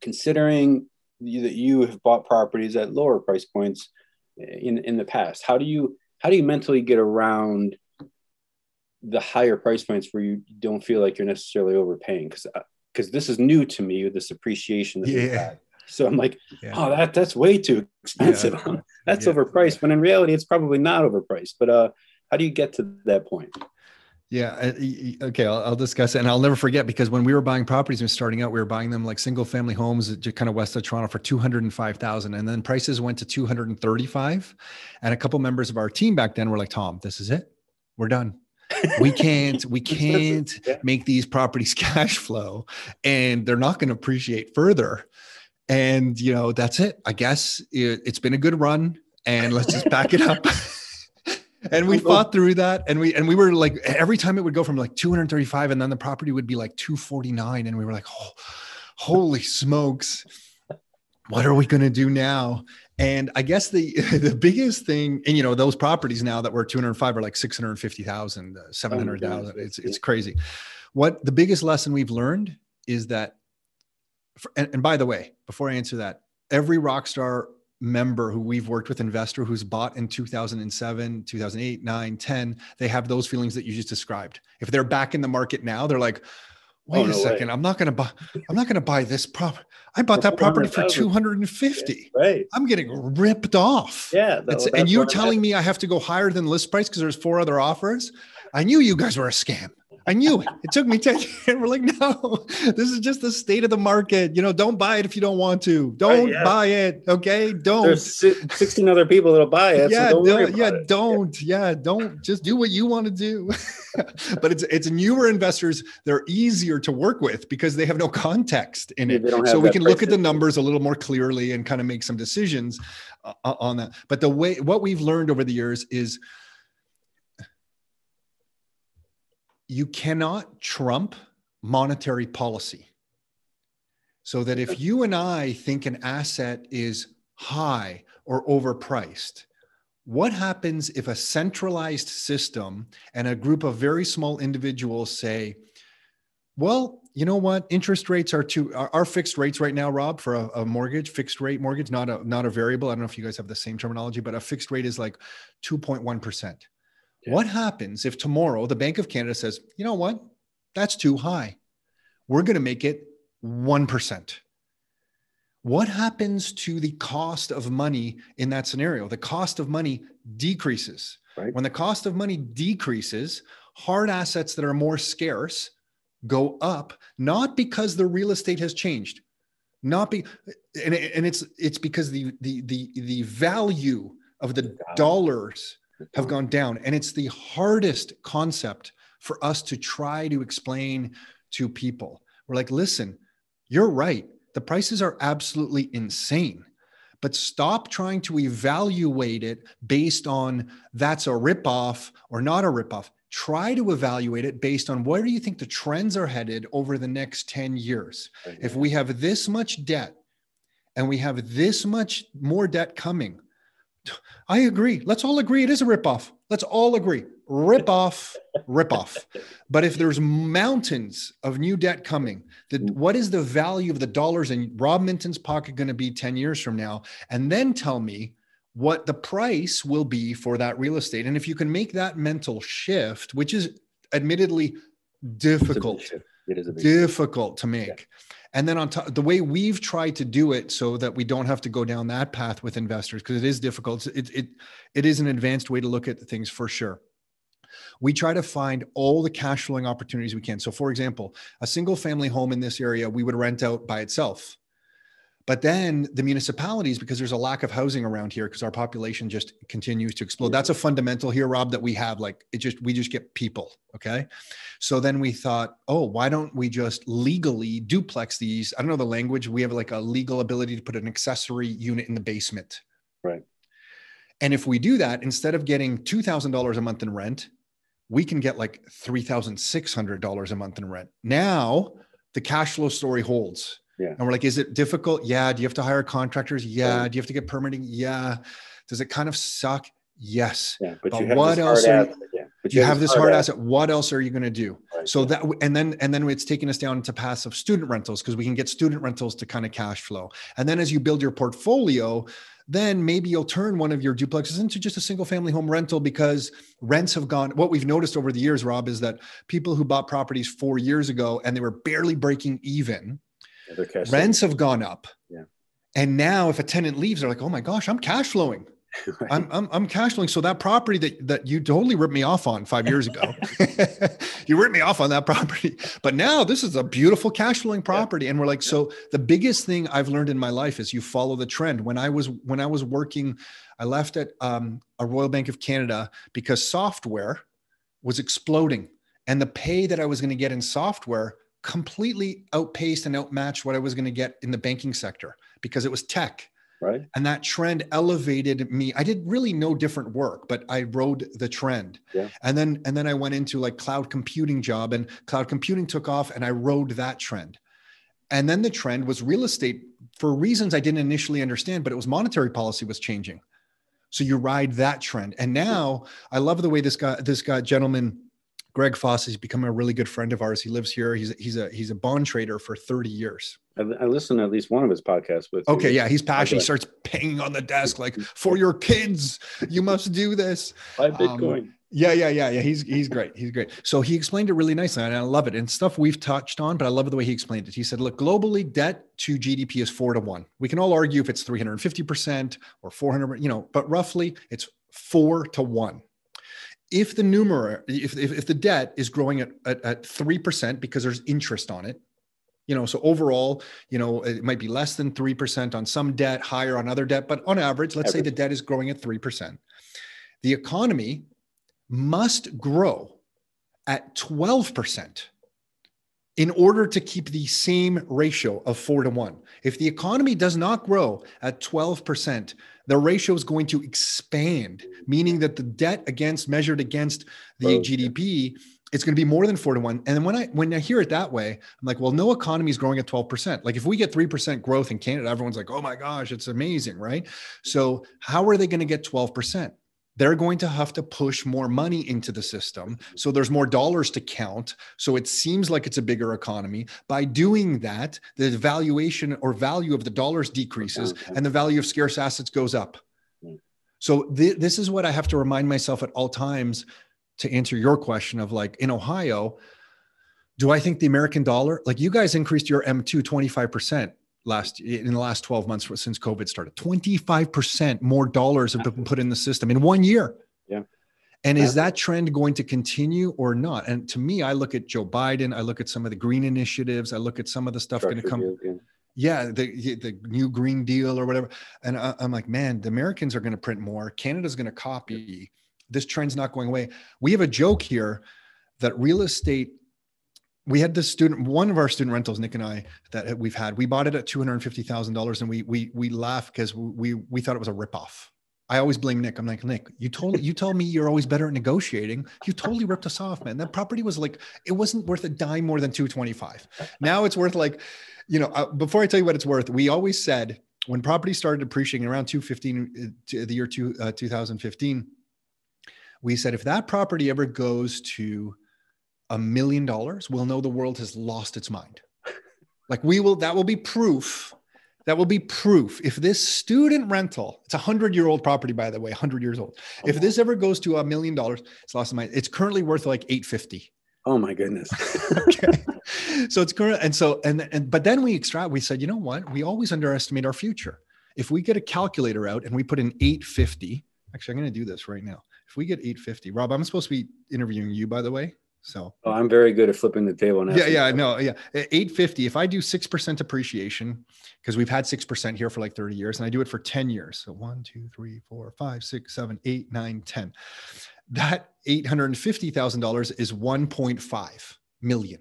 considering that you have bought properties at lower price points eh, in, in the past? How do you how do you mentally get around the higher price points where you don't feel like you're necessarily overpaying? Because uh, because this is new to me with this appreciation that yeah. So I'm like, yeah. oh, that that's way too expensive. Yeah. that's yeah. overpriced. When in reality, it's probably not overpriced. But uh, how do you get to that point? Yeah. Okay. I'll, I'll, discuss it. And I'll never forget because when we were buying properties and starting out, we were buying them like single family homes just kind of west of Toronto for 205,000. And then prices went to 235. And a couple members of our team back then were like, Tom, this is it. We're done. We can't, we can't yeah. make these properties cash flow and they're not going to appreciate further. And, you know, that's it. I guess it, it's been a good run and let's just back it up. and we fought through that and we and we were like every time it would go from like 235 and then the property would be like 249 and we were like oh, holy smokes what are we going to do now and i guess the the biggest thing and you know those properties now that were 205 are like 650,000 uh, 700,000 it's it's crazy. What the biggest lesson we've learned is that for, and, and by the way before i answer that every rock star member who we've worked with investor who's bought in 2007 2008 9 10 they have those feelings that you just described. If they're back in the market now they're like wait oh, no a second. Way. i'm not going to buy i'm not going to buy this property i bought that property for 250 yeah, right. I'm getting ripped off. Yeah and you're telling me i have to go higher than list price because there's four other offers? I knew you guys were a scam I knew it. It took me 10 years. We're like, no, this is just the state of the market. You know, don't buy it if you don't want to. Don't right, yeah. buy it. Okay. Don't. There's 16 other people that'll buy it. Yeah. So don't yeah. It. Don't. Yeah. yeah. Don't just do what you want to do. but it's, it's newer investors. They're easier to work with because they have no context in it. So we can look at the numbers a little more clearly and kind of make some decisions uh, on that. But the way, what we've learned over the years is, you cannot trump monetary policy. So that if you and I think an asset is high or overpriced, what happens if a centralized system and a group of very small individuals say, well, you know what? Interest rates are too are, fixed rates right now, Rob, for a, a, mortgage, fixed rate mortgage, not a not a variable. I don't know if you guys have the same terminology, but a fixed rate is like 2.1%. Yeah. What happens if tomorrow the Bank of Canada says, you know what? That's too high. We're going to make it 1%. What happens to the cost of money in that scenario? The cost of money decreases. Right. When the cost of money decreases, hard assets that are more scarce go up, not because the real estate has changed, not be, and, and it's it's because the the the the value of the dollars have gone down, and it's the hardest concept for us to try to explain to people. We're like, listen, you're right. The prices are absolutely insane but stop trying to evaluate it based on that's a ripoff or not a ripoff. Try to evaluate it based on where do you think the trends are headed over the next 10 years. If we have this much debt and we have this much more debt coming, I agree. Let's all agree it is a ripoff. Let's all agree. Rip off, rip off. But if there's mountains of new debt coming, the, what is the value of the dollars in Rob Minton's pocket going to be 10 years from now? And then tell me what the price will be for that real estate. And if you can make that mental shift, which is admittedly difficult, it is difficult to make. Yeah. And then on top, the way we've tried to do it so that we don't have to go down that path with investors, because it is difficult. It, it, it is an advanced way to look at things for sure. We try to find all the cash flowing opportunities we can. So, for example, a single family home in this area, we would rent out by itself but then the municipalities, because there's a lack of housing around here, because our population just continues to explode. That's a fundamental here, Rob, that we have. Like it just, we just get people. Okay. So then we thought, oh, why don't we just legally duplex these? I don't know the language. We have like a legal ability to put an accessory unit in the basement. Right. And if we do that, instead of getting $2,000 a month in rent, we can get like $3,600 a month in rent. Now the cash flow story holds yeah. And we're like, is it difficult? Yeah. Do you have to hire contractors? Yeah. Do you have to get permitting? Yeah. Does it kind of suck? Yes. Yeah. But, but what else? Are, you, yeah. But you, you have, have this hard asset. asset. What else are you going to do? Right. So that, and then, and then it's taking us down to passive student rentals because we can get student rentals to kind of cash flow. And then as you build your portfolio, then maybe you'll turn one of your duplexes into just a single family home rental because rents have gone. What we've noticed over the years, Rob, is that people who bought properties four years ago and they were barely breaking even rents have gone up. Yeah. And now if a tenant leaves, they're like, oh my gosh, I'm cash flowing. right. I'm, I'm, I'm cash flowing. So that property that, that you totally ripped me off on five years ago, you ripped me off on that property. But now this is a beautiful cash flowing property. Yeah. And we're like, yeah. so the biggest thing I've learned in my life is you follow the trend. When I was, when I was working, I left at um, a Royal Bank of Canada because software was exploding and the pay that I was going to get in software completely outpaced and outmatched what I was going to get in the banking sector because it was tech. Right. And that trend elevated me. I did really no different work, but I rode the trend. Yeah. And then and then I went into like cloud computing job and cloud computing took off and I rode that trend. And then the trend was real estate for reasons I didn't initially understand, but it was monetary policy was changing. So you ride that trend. And now I love the way this guy, this guy, gentleman, Greg Foss has become a really good friend of ours. He lives here. He's he's a he's a bond trader for 30 years. I, I listened to at least one of his podcasts with. Okay, yeah, he's passionate. He starts banging on the desk like, "For your kids, you must do this." Buy Bitcoin. Um, yeah, yeah, yeah, yeah. He's he's great. He's great. So he explained it really nicely, and I love it. And stuff we've touched on, but I love the way he explained it. He said, "Look, globally, debt to GDP is four to one. We can all argue if it's 350 percent or 400, you know, but roughly it's four to one." If the numerator, if, if, if the debt is growing at, at, at 3% because there's interest on it, you know, so overall, you know, it might be less than 3% on some debt, higher on other debt, but on average, let's average. say the debt is growing at 3%. The economy must grow at 12% in order to keep the same ratio of four to one. If the economy does not grow at 12%, the ratio is going to expand, meaning that the debt against measured against the oh, GDP, it's going to be more than four to one. And then when I when I hear it that way, I'm like, well, no economy is growing at 12%. Like if we get 3% growth in Canada, everyone's like, oh my gosh, it's amazing, right? So how are they going to get 12%? They're going to have to push more money into the system. So there's more dollars to count. So it seems like it's a bigger economy. By doing that, the valuation or value of the dollars decreases and the value of scarce assets goes up. Mm. So th- this is what I have to remind myself at all times to answer your question of like in Ohio, do I think the American dollar, like you guys increased your M2 25% last in the last 12 months since COVID started. 25% more dollars have been put in the system in one year. Yeah. And is that trend going to continue or not? And to me, I look at Joe Biden, I look at some of the green initiatives, I look at some of the stuff going to come. Deal, yeah. Yeah, the the new Green Deal or whatever, and I, I'm like, man, the Americans are going to print more. Canada's going to copy. This trend's not going away. We have a joke here that real estate. We had this student, one of our student rentals, Nick and I, that we've had. We bought it at two hundred fifty thousand dollars, and we we we laugh because we we thought it was a ripoff. I always blame Nick. I'm like, Nick, you told you told me you're always better at negotiating. You totally ripped us off, man. That property was like, it wasn't worth a dime more than 225. Now it's worth like, you know, uh, before I tell you what it's worth, we always said when property started appreciating around 215 uh, the year two, uh, 2015, we said if that property ever goes to a million dollars, we'll know the world has lost its mind. Like we will, that will be proof that will be proof. If this student rental it's a hundred year old property by the way 100 years old. Oh, if this ever goes to a million dollars it's lost my mind. it's currently worth like 850 oh my goodness. Okay. So it's current and so and and but then we extract we said you know what? We always underestimate our future. If we get a calculator out and we put in 850 actually i'm going to do this right now. If we get 850 rob i'm supposed to be interviewing you by the way so oh, I'm very good at flipping the table now. Yeah, yeah, no, yeah. 850. If I do six percent appreciation, because we've had six percent here for like 30 years, and I do it for 10 years. So one, two, three, four, five, six, seven, eight, nine, 10. That $850,000 is 1.5 million.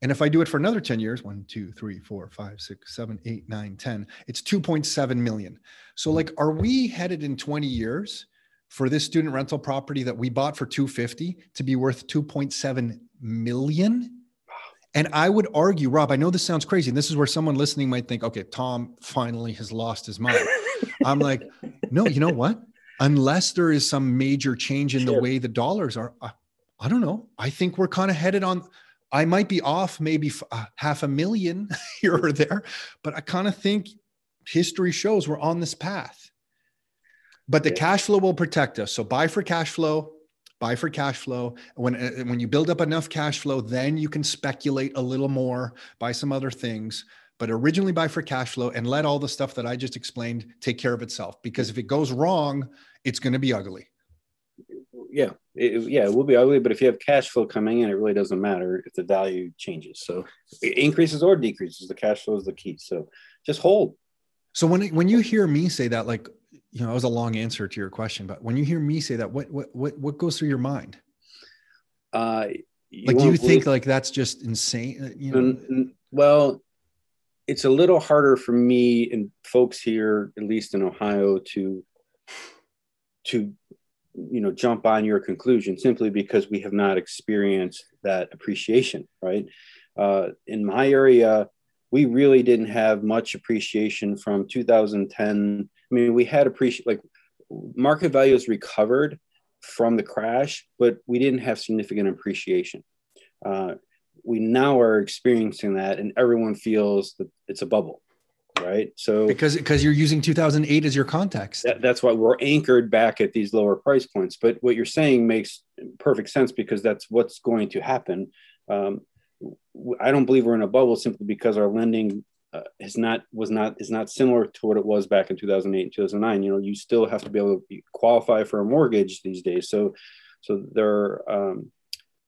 And if I do it for another 10 years, one, two, three, four, five, six, seven, eight, nine, 10, it's 2.7 million. So, hmm. like, are we headed in 20 years for this student rental property that we bought for 250 to be worth 2.7 million. And i would argue rob i know this sounds crazy and this is where someone listening might think okay tom finally has lost his mind. I'm like no you know what? Unless there is some major change in sure. the way the dollars are I, I don't know. I think we're kind of headed on i might be off maybe uh, half a million here or there but i kind of think history shows we're on this path but the yeah. cash flow will protect us. So buy for cash flow, buy for cash flow. When uh, when you build up enough cash flow, then you can speculate a little more, buy some other things. But originally buy for cash flow and let all the stuff that I just explained take care of itself. Because if it goes wrong, it's going to be ugly. Yeah, it, yeah, it will be ugly. But if you have cash flow coming in, it really doesn't matter if the value changes. So it increases or decreases, the cash flow is the key. So just hold. So when when you hear me say that, like you know, that was a long answer to your question, but when you hear me say that, what what what what goes through your mind? Uh, you like, do you think like that's just insane? Uh, you know, well, it's a little harder for me and folks here, at least in Ohio, to to you know jump on your conclusion simply because we have not experienced that appreciation, right? Uh, in my area, we really didn't have much appreciation from 2010 I mean, we had appreciate like market values recovered from the crash, but we didn't have significant appreciation. Uh, we now are experiencing that, and everyone feels that it's a bubble, right? So because because you're using 2008 as your context, that, that's why we're anchored back at these lower price points. But what you're saying makes perfect sense because that's what's going to happen. Um, I don't believe we're in a bubble simply because our lending uh, is not was not is not similar to what it was back in 2008 and 2009 you know you still have to be able to qualify for a mortgage these days. So so there um,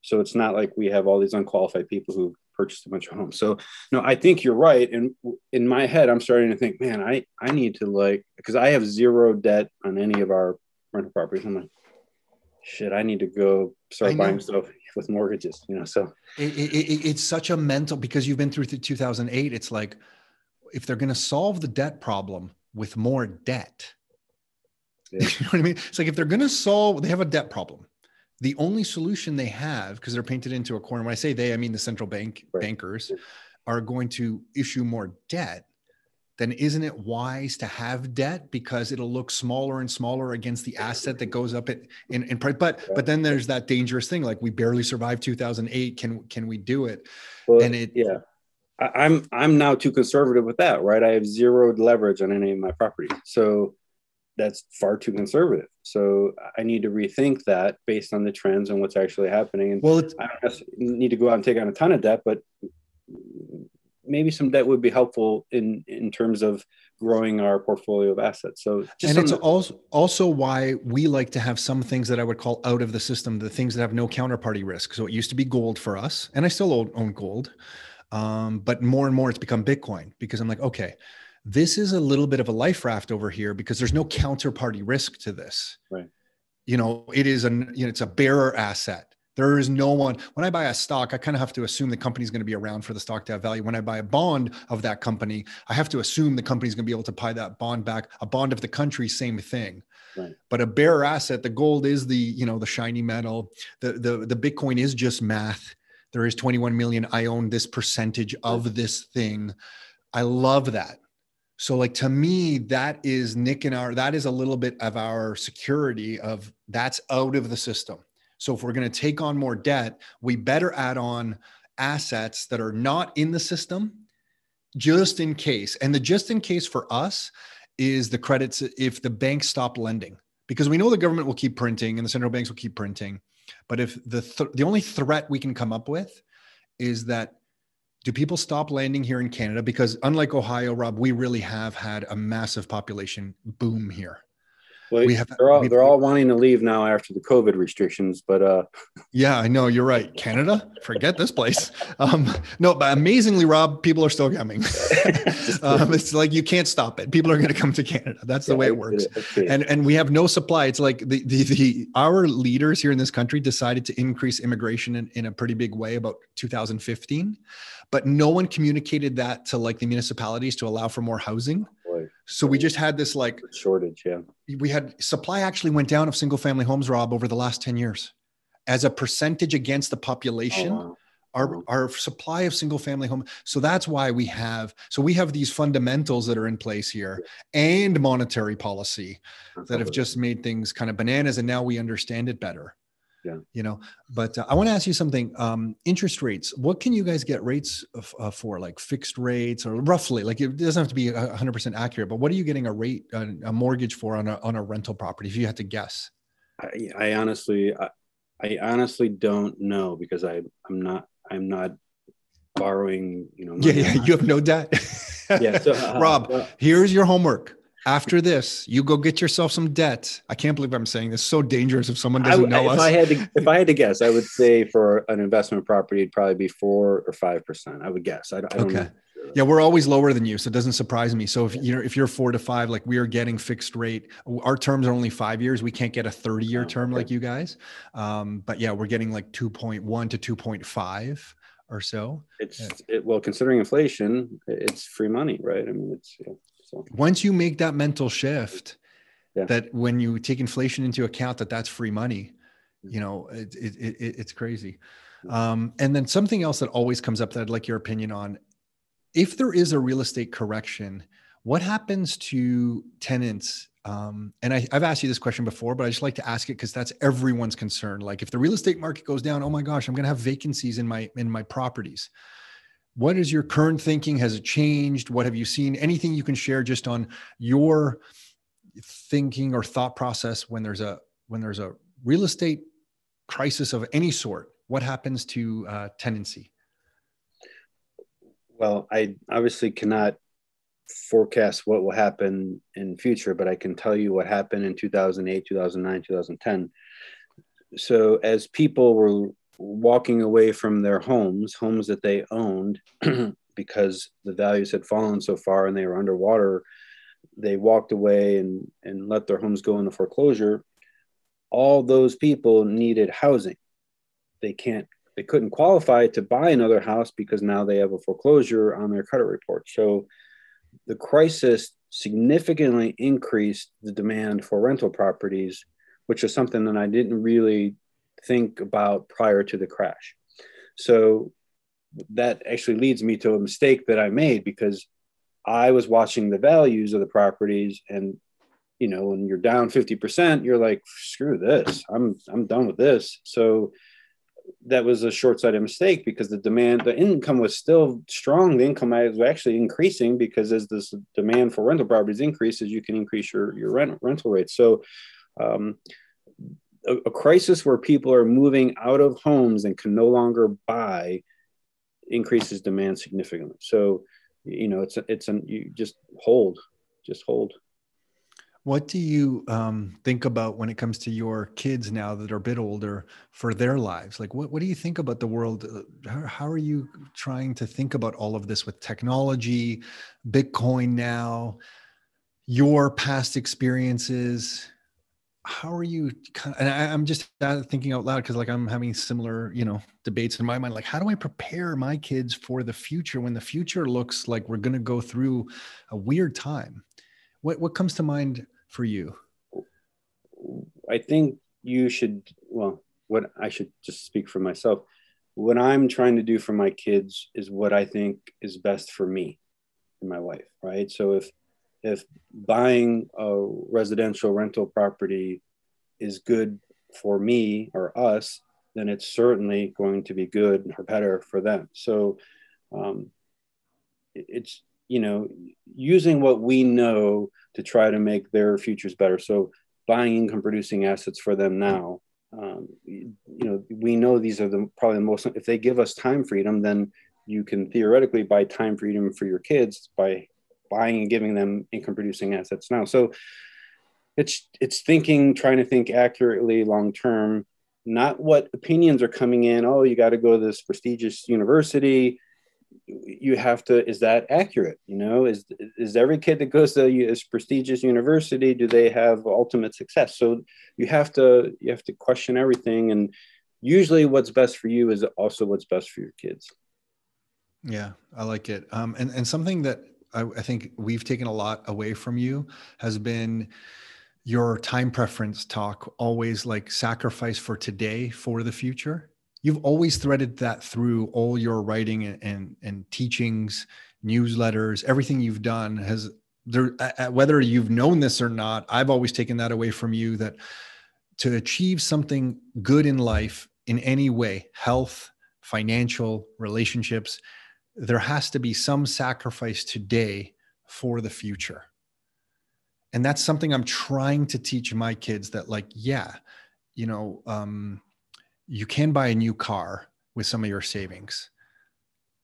so it's not like we have all these unqualified people who purchased a bunch of homes. So no i think you're right. And in my head i'm starting to think man i i need to like because i have zero debt on any of our rental properties. I'm like shit i need to go start buying stuff with mortgages you know so it, it, it's such a mental because you've been through 2008 it's like if they're going to solve the debt problem with more debt yeah. you know what i mean it's like if they're going to solve they have a debt problem the only solution they have because they're painted into a corner when i say they i mean the central bank right. bankers are going to issue more debt then isn't it wise to have debt because it'll look smaller and smaller against the asset that goes up in, in, in price? But but then there's that dangerous thing like we barely survived 2008. Can can we do it? Well, and it yeah. I'm I'm now too conservative with that, right? I have zeroed leverage on any of my properties, so that's far too conservative. So I need to rethink that based on the trends and what's actually happening. And well, I don't need to go out and take on a ton of debt, but maybe some debt would be helpful in in terms of growing our portfolio of assets. So and it's also also why we like to have some things that I would call out of the system, the things that have no counterparty risk. So it used to be gold for us, and I still own gold, um, but more and more it's become Bitcoin because I'm like, okay, this is a little bit of a life raft over here because there's no counterparty risk to this. Right. You know, it is a you know it's a bearer asset there is no one. When I buy a stock, I kind of have to assume the company's going to be around for the stock to have value. When I buy a bond of that company, I have to assume the company's going to be able to buy that bond back. A bond of the country, same thing. Right. But a bearer asset, the gold is the you know the shiny metal. The the the Bitcoin is just math. There is 21 million. I own this percentage of this thing. I love that. So like to me, that is Nick and our that is a little bit of our security of that's out of the system. So if we're going to take on more debt, we better add on assets that are not in the system just in case. And the just in case for us is the credits if the banks stop lending because we know the government will keep printing and the central banks will keep printing. But if the th- the only threat we can come up with is that do people stop landing here in Canada because unlike Ohio, Rob, we really have had a massive population boom here. Well, we have, they're all they're all wanting to leave now after the COVID restrictions, but uh, yeah, I know you're right. Canada, forget this place. Um, no, but amazingly, Rob, people are still coming. um, it's like you can't stop it. People are going to come to Canada. That's the yeah, way it works. And and we have no supply. It's like the the the our leaders here in this country decided to increase immigration in, in a pretty big way about 2015, but no one communicated that to like the municipalities to allow for more housing. So we just had this like shortage. Yeah. We had supply actually went down of single family homes, Rob, over the last 10 years as a percentage against the population. Oh, wow. Our, our supply of single family home. So that's why we have, so we have these fundamentals that are in place here and monetary policy that have uh-huh. just made things kind of bananas. And now we understand it better yeah. You know but uh, i want to ask you something um interest rates. What can you guys get rates of, uh, for? Like fixed rates or roughly like it doesn't have to be 100% accurate but what are you getting a rate a, a mortgage for on a, on a rental property if you had to guess? I, I honestly I, I, honestly don't know because i i'm not i'm not borrowing you know yeah, yeah you have no debt. Yeah so, uh, rob uh, here's your homework after this, you go get yourself some debt. I can't believe I'm saying this. So dangerous if someone doesn't I, know if us. I had to, if I had to guess, I would say for an investment property, it'd probably be four or five percent. I would guess. I, I don't okay. Know. Yeah, we're always lower than you, so it doesn't surprise me. So if you're if you're four to five, like we are getting fixed rate, our terms are only five years. We can't get a 30 year oh, term like you guys. Um, but yeah, we're getting like 2.1 to 2.5 or so. It's it, well, considering inflation, it's free money, right? I mean, it's yeah. So once you make that mental shift, yeah. that when you take inflation into account, that that's free money, mm-hmm. you know, it, it, it it's crazy. Um, and then something else that always comes up that I'd like your opinion on, if there is a real estate correction, what happens to tenants um, and I, have asked you this question before, but I just like to ask it because that's everyone's concern. Like, if the real estate market goes down, oh my gosh, I'm going to have vacancies in my in my properties what is your current thinking? Has it changed? What have you seen? Anything you can share just on your thinking or thought process when there's a when there's a real estate crisis of any sort? What happens to uh, tenancy? Well i obviously cannot forecast what will happen in future but i can tell you what happened in 2008 2009 2010 so as people were walking away from their homes, homes that they owned, because the values had fallen so far and they were underwater. They walked away and, and let their homes go into foreclosure. All those people needed housing. They can't, they couldn't qualify to buy another house because now they have a foreclosure on their credit report. So the crisis significantly increased the demand for rental properties, which is something that I didn't really think about prior to the crash. So that actually leads me to a mistake that I made because I was watching the values of the properties and you know when you're down 50% you're like screw this. I'm I'm done with this. So that was a short-sighted mistake because the demand the income was still strong. The income was actually increasing because as this demand for rental properties increases you can increase your your rent, rental rates. So um, a, a crisis where people are moving out of homes and can no longer buy increases demand significantly. So, you know, it's it's an you just hold just hold. What do you um, think about when it comes to your kids now that are a bit older for their lives? Like, what, what do you think about the world? Uh, how, how are you trying to think about all of this with technology, Bitcoin now, your past experiences? How are you? And I, I'm just uh, thinking out loud because, like, I'm having similar, you know, debates in my mind. Like, how do I prepare my kids for the future when the future looks like we're going to go through a weird time? What what comes to mind for you? I think you should. Well, what I should just speak for myself. What I'm trying to do for my kids is what I think is best for me and my wife. Right. So if if buying a residential rental property is good for me or us, then it's certainly going to be good or better for them. So um, it's you know, using what we know to try to make their futures better. So buying income producing assets for them now. Um, you, know, we know these are the probably the most. If they give us time freedom, then you can theoretically buy time freedom for your kids by buying and giving them income producing assets now. So it's it's thinking, trying to think accurately long term, not what opinions are coming in. Oh, you got to go to this prestigious university you have to is that accurate you know is is every kid that goes to a prestigious university do they have ultimate success so you have to you have to question everything and usually what's best for you is also what's best for your kids yeah i like it um, and and something that I, I think we've taken a lot away from you has been your time preference talk always like sacrifice for today for the future. You've always threaded that through all your writing and, and, and teachings, newsletters, everything you've done has there, whether you've known this or not, I've always taken that away from you that to achieve something good in life in any way, health, financial, relationships, there has to be some sacrifice today for the future. And that's something I'm trying to teach my kids that, like, yeah, you know, um, you can buy a new car with some of your savings.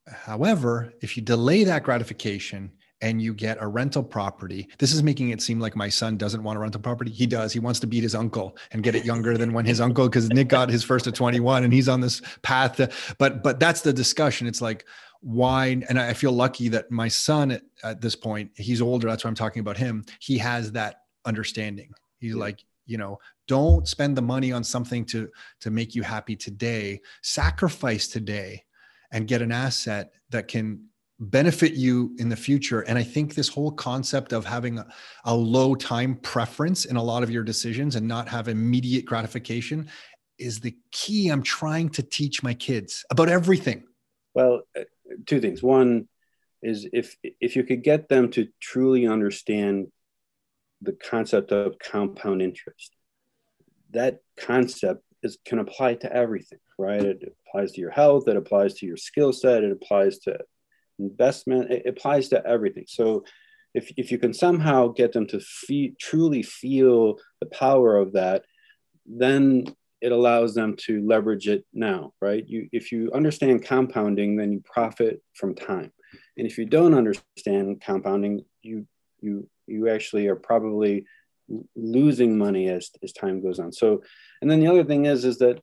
However, if you delay that gratification and you get a rental property, this is making it seem like my son doesn't want a rental property. He does. He wants to beat his uncle and get it younger than when his uncle, because Nick got his first at 21 and he's on this path. To, but but that's the discussion. It's like why and I feel lucky that my son at, at this point, he's older. That's why I'm talking about him. He has that understanding. He's like, you know don't spend the money on something to to make you happy today sacrifice today and get an asset that can benefit you in the future and i think this whole concept of having a, a low time preference in a lot of your decisions and not have immediate gratification is the key i'm trying to teach my kids about everything well uh, two things one is if if you could get them to truly understand the concept of compound interest. That concept is can apply to everything, right? It applies to your health, it applies to your skill set, it applies to investment, it applies to everything. So if, if you can somehow get them to feel, truly feel the power of that, then it allows them to leverage it now, right? You, if you understand compounding, then you profit from time. And if you don't understand compounding, you you you actually are probably losing money as, as time goes on. So, and then the other thing is, is that,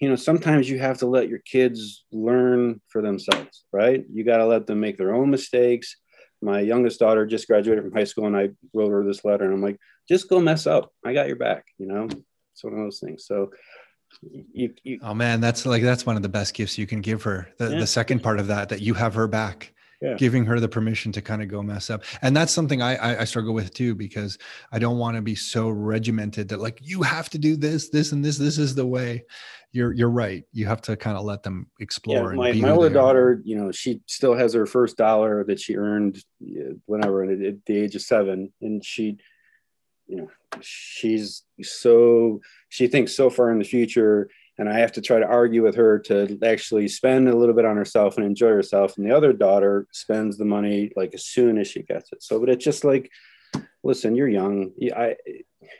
you know, sometimes you have to let your kids learn for themselves, right? You got to let them make their own mistakes. My youngest daughter just graduated from high school and I wrote her this letter and I'm like, just go mess up. I got your back, you know, it's one of those things. So, you, you, oh man, that's like, that's one of the best gifts you can give her. The, yeah. the second part of that, that you have her back yeah. giving her the permission to kind of go mess up. And that's something I, I, I struggle with too, because I don't want to be so regimented that like, you have to do this, this, and this, this is the way you're, you're right. You have to kind of let them explore. Yeah, my, my older daughter, you know, she still has her first dollar that she earned whenever at the age of seven. And she, you know, she's so, she thinks so far in the future and I have to try to argue with her to actually spend a little bit on herself and enjoy herself. And the other daughter spends the money like as soon as she gets it. So, but it's just like, listen, you're young. I,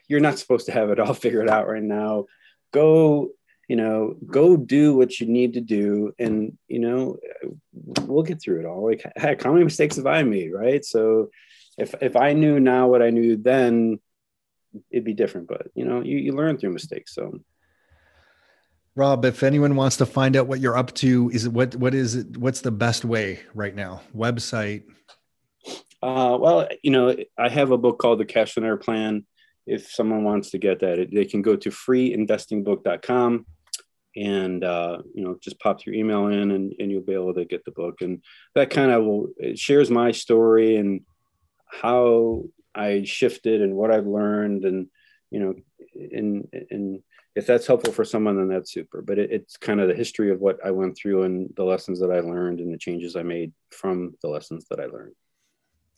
you're not supposed to have it all figured out right now. Go, you know, go do what you need to do, and you know, we'll get through it all. Like, heck, how many mistakes have I made, right? So, if if I knew now what I knew then, it'd be different. But you know, you, you learn through mistakes. So Rob, if anyone wants to find out what you're up to, is it what what is it? What's the best way right now? Website. Uh, well, you know, I have a book called The Cash and Air Plan. If someone wants to get that, they can go to freeinvestingbook.com and uh, you know just pop your email in and, and you'll be able to get the book and that kind of will it shares my story and how i shifted and what i've learned and you know and and if that's helpful for someone then that's super but it, it's kind of the history of what i went through and the lessons that i learned and the changes i made from the lessons that i learned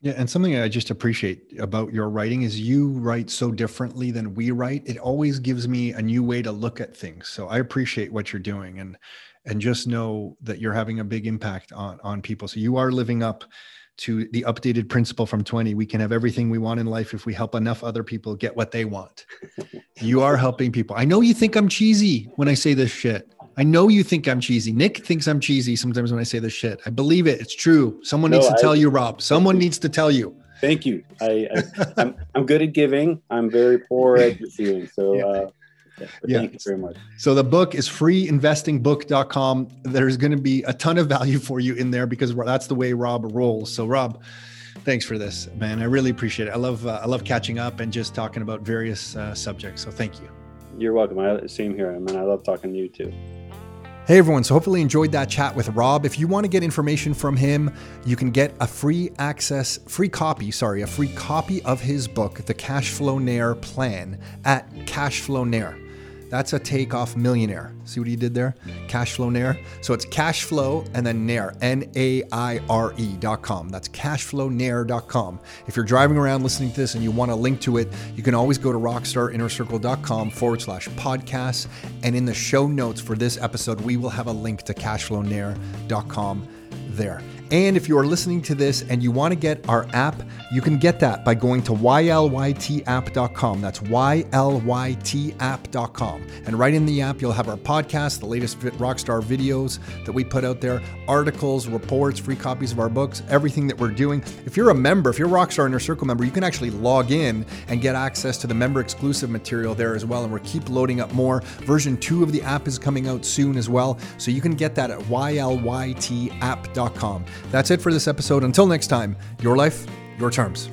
yeah, and something I just appreciate about your writing is you write so differently than we write. It always gives me a new way to look at things. So I appreciate what you're doing and and just know that you're having a big impact on on people. So you are living up to the updated principle from 20 we can have everything we want in life if we help enough other people get what they want you are helping people i know you think i'm cheesy when i say this shit I know you think I'm cheesy. Nick thinks I'm cheesy sometimes when I say this shit. I believe it. It's true. Someone no, needs to I, tell you, Rob. Someone needs to tell you. Thank you. I, I am I'm, I'm good at giving. I'm very poor at receiving. So yeah. Uh, yeah, yeah. Thank you very much. So the book is freeinvestingbook.com. There's going to be a ton of value for you in there because that's the way Rob rolls. So Rob, thanks for this, man. I really appreciate it. I love uh, I love catching up and just talking about various uh, subjects. So thank you. You're welcome. I, same here, I man. I love talking to you too. Hey everyone, so hopefully you enjoyed that chat with Rob. If you want to get information from him, you can get a free access, free copy, sorry, a free copy of his book, The Cashflownaire Plan at Cashflow that's a takeoff millionaire. See what he did there? Cashflownaire. So it's cashflow and then Naire, N A I R E dot com. That's cashflownaire.com. If you're driving around listening to this and you want a link to it, you can always go to rockstarinnercircle.com forward slash podcasts. And in the show notes for this episode, we will have a link to cashflownaire.com there. And if you are listening to this and you want to get our app, you can get that by going to ylytapp.com. That's ylytapp.com. And right in the app, you'll have our podcast, the latest Rockstar videos that we put out there, articles, reports, free copies of our books, everything that we're doing. If you're a member, if you're a Rockstar Inner Circle member, you can actually log in and get access to the member exclusive material there as well. And we're keep loading up more. Version two of the app is coming out soon as well. So you can get that at ylytapp.com. That's it for this episode. Until next time, your life, your terms.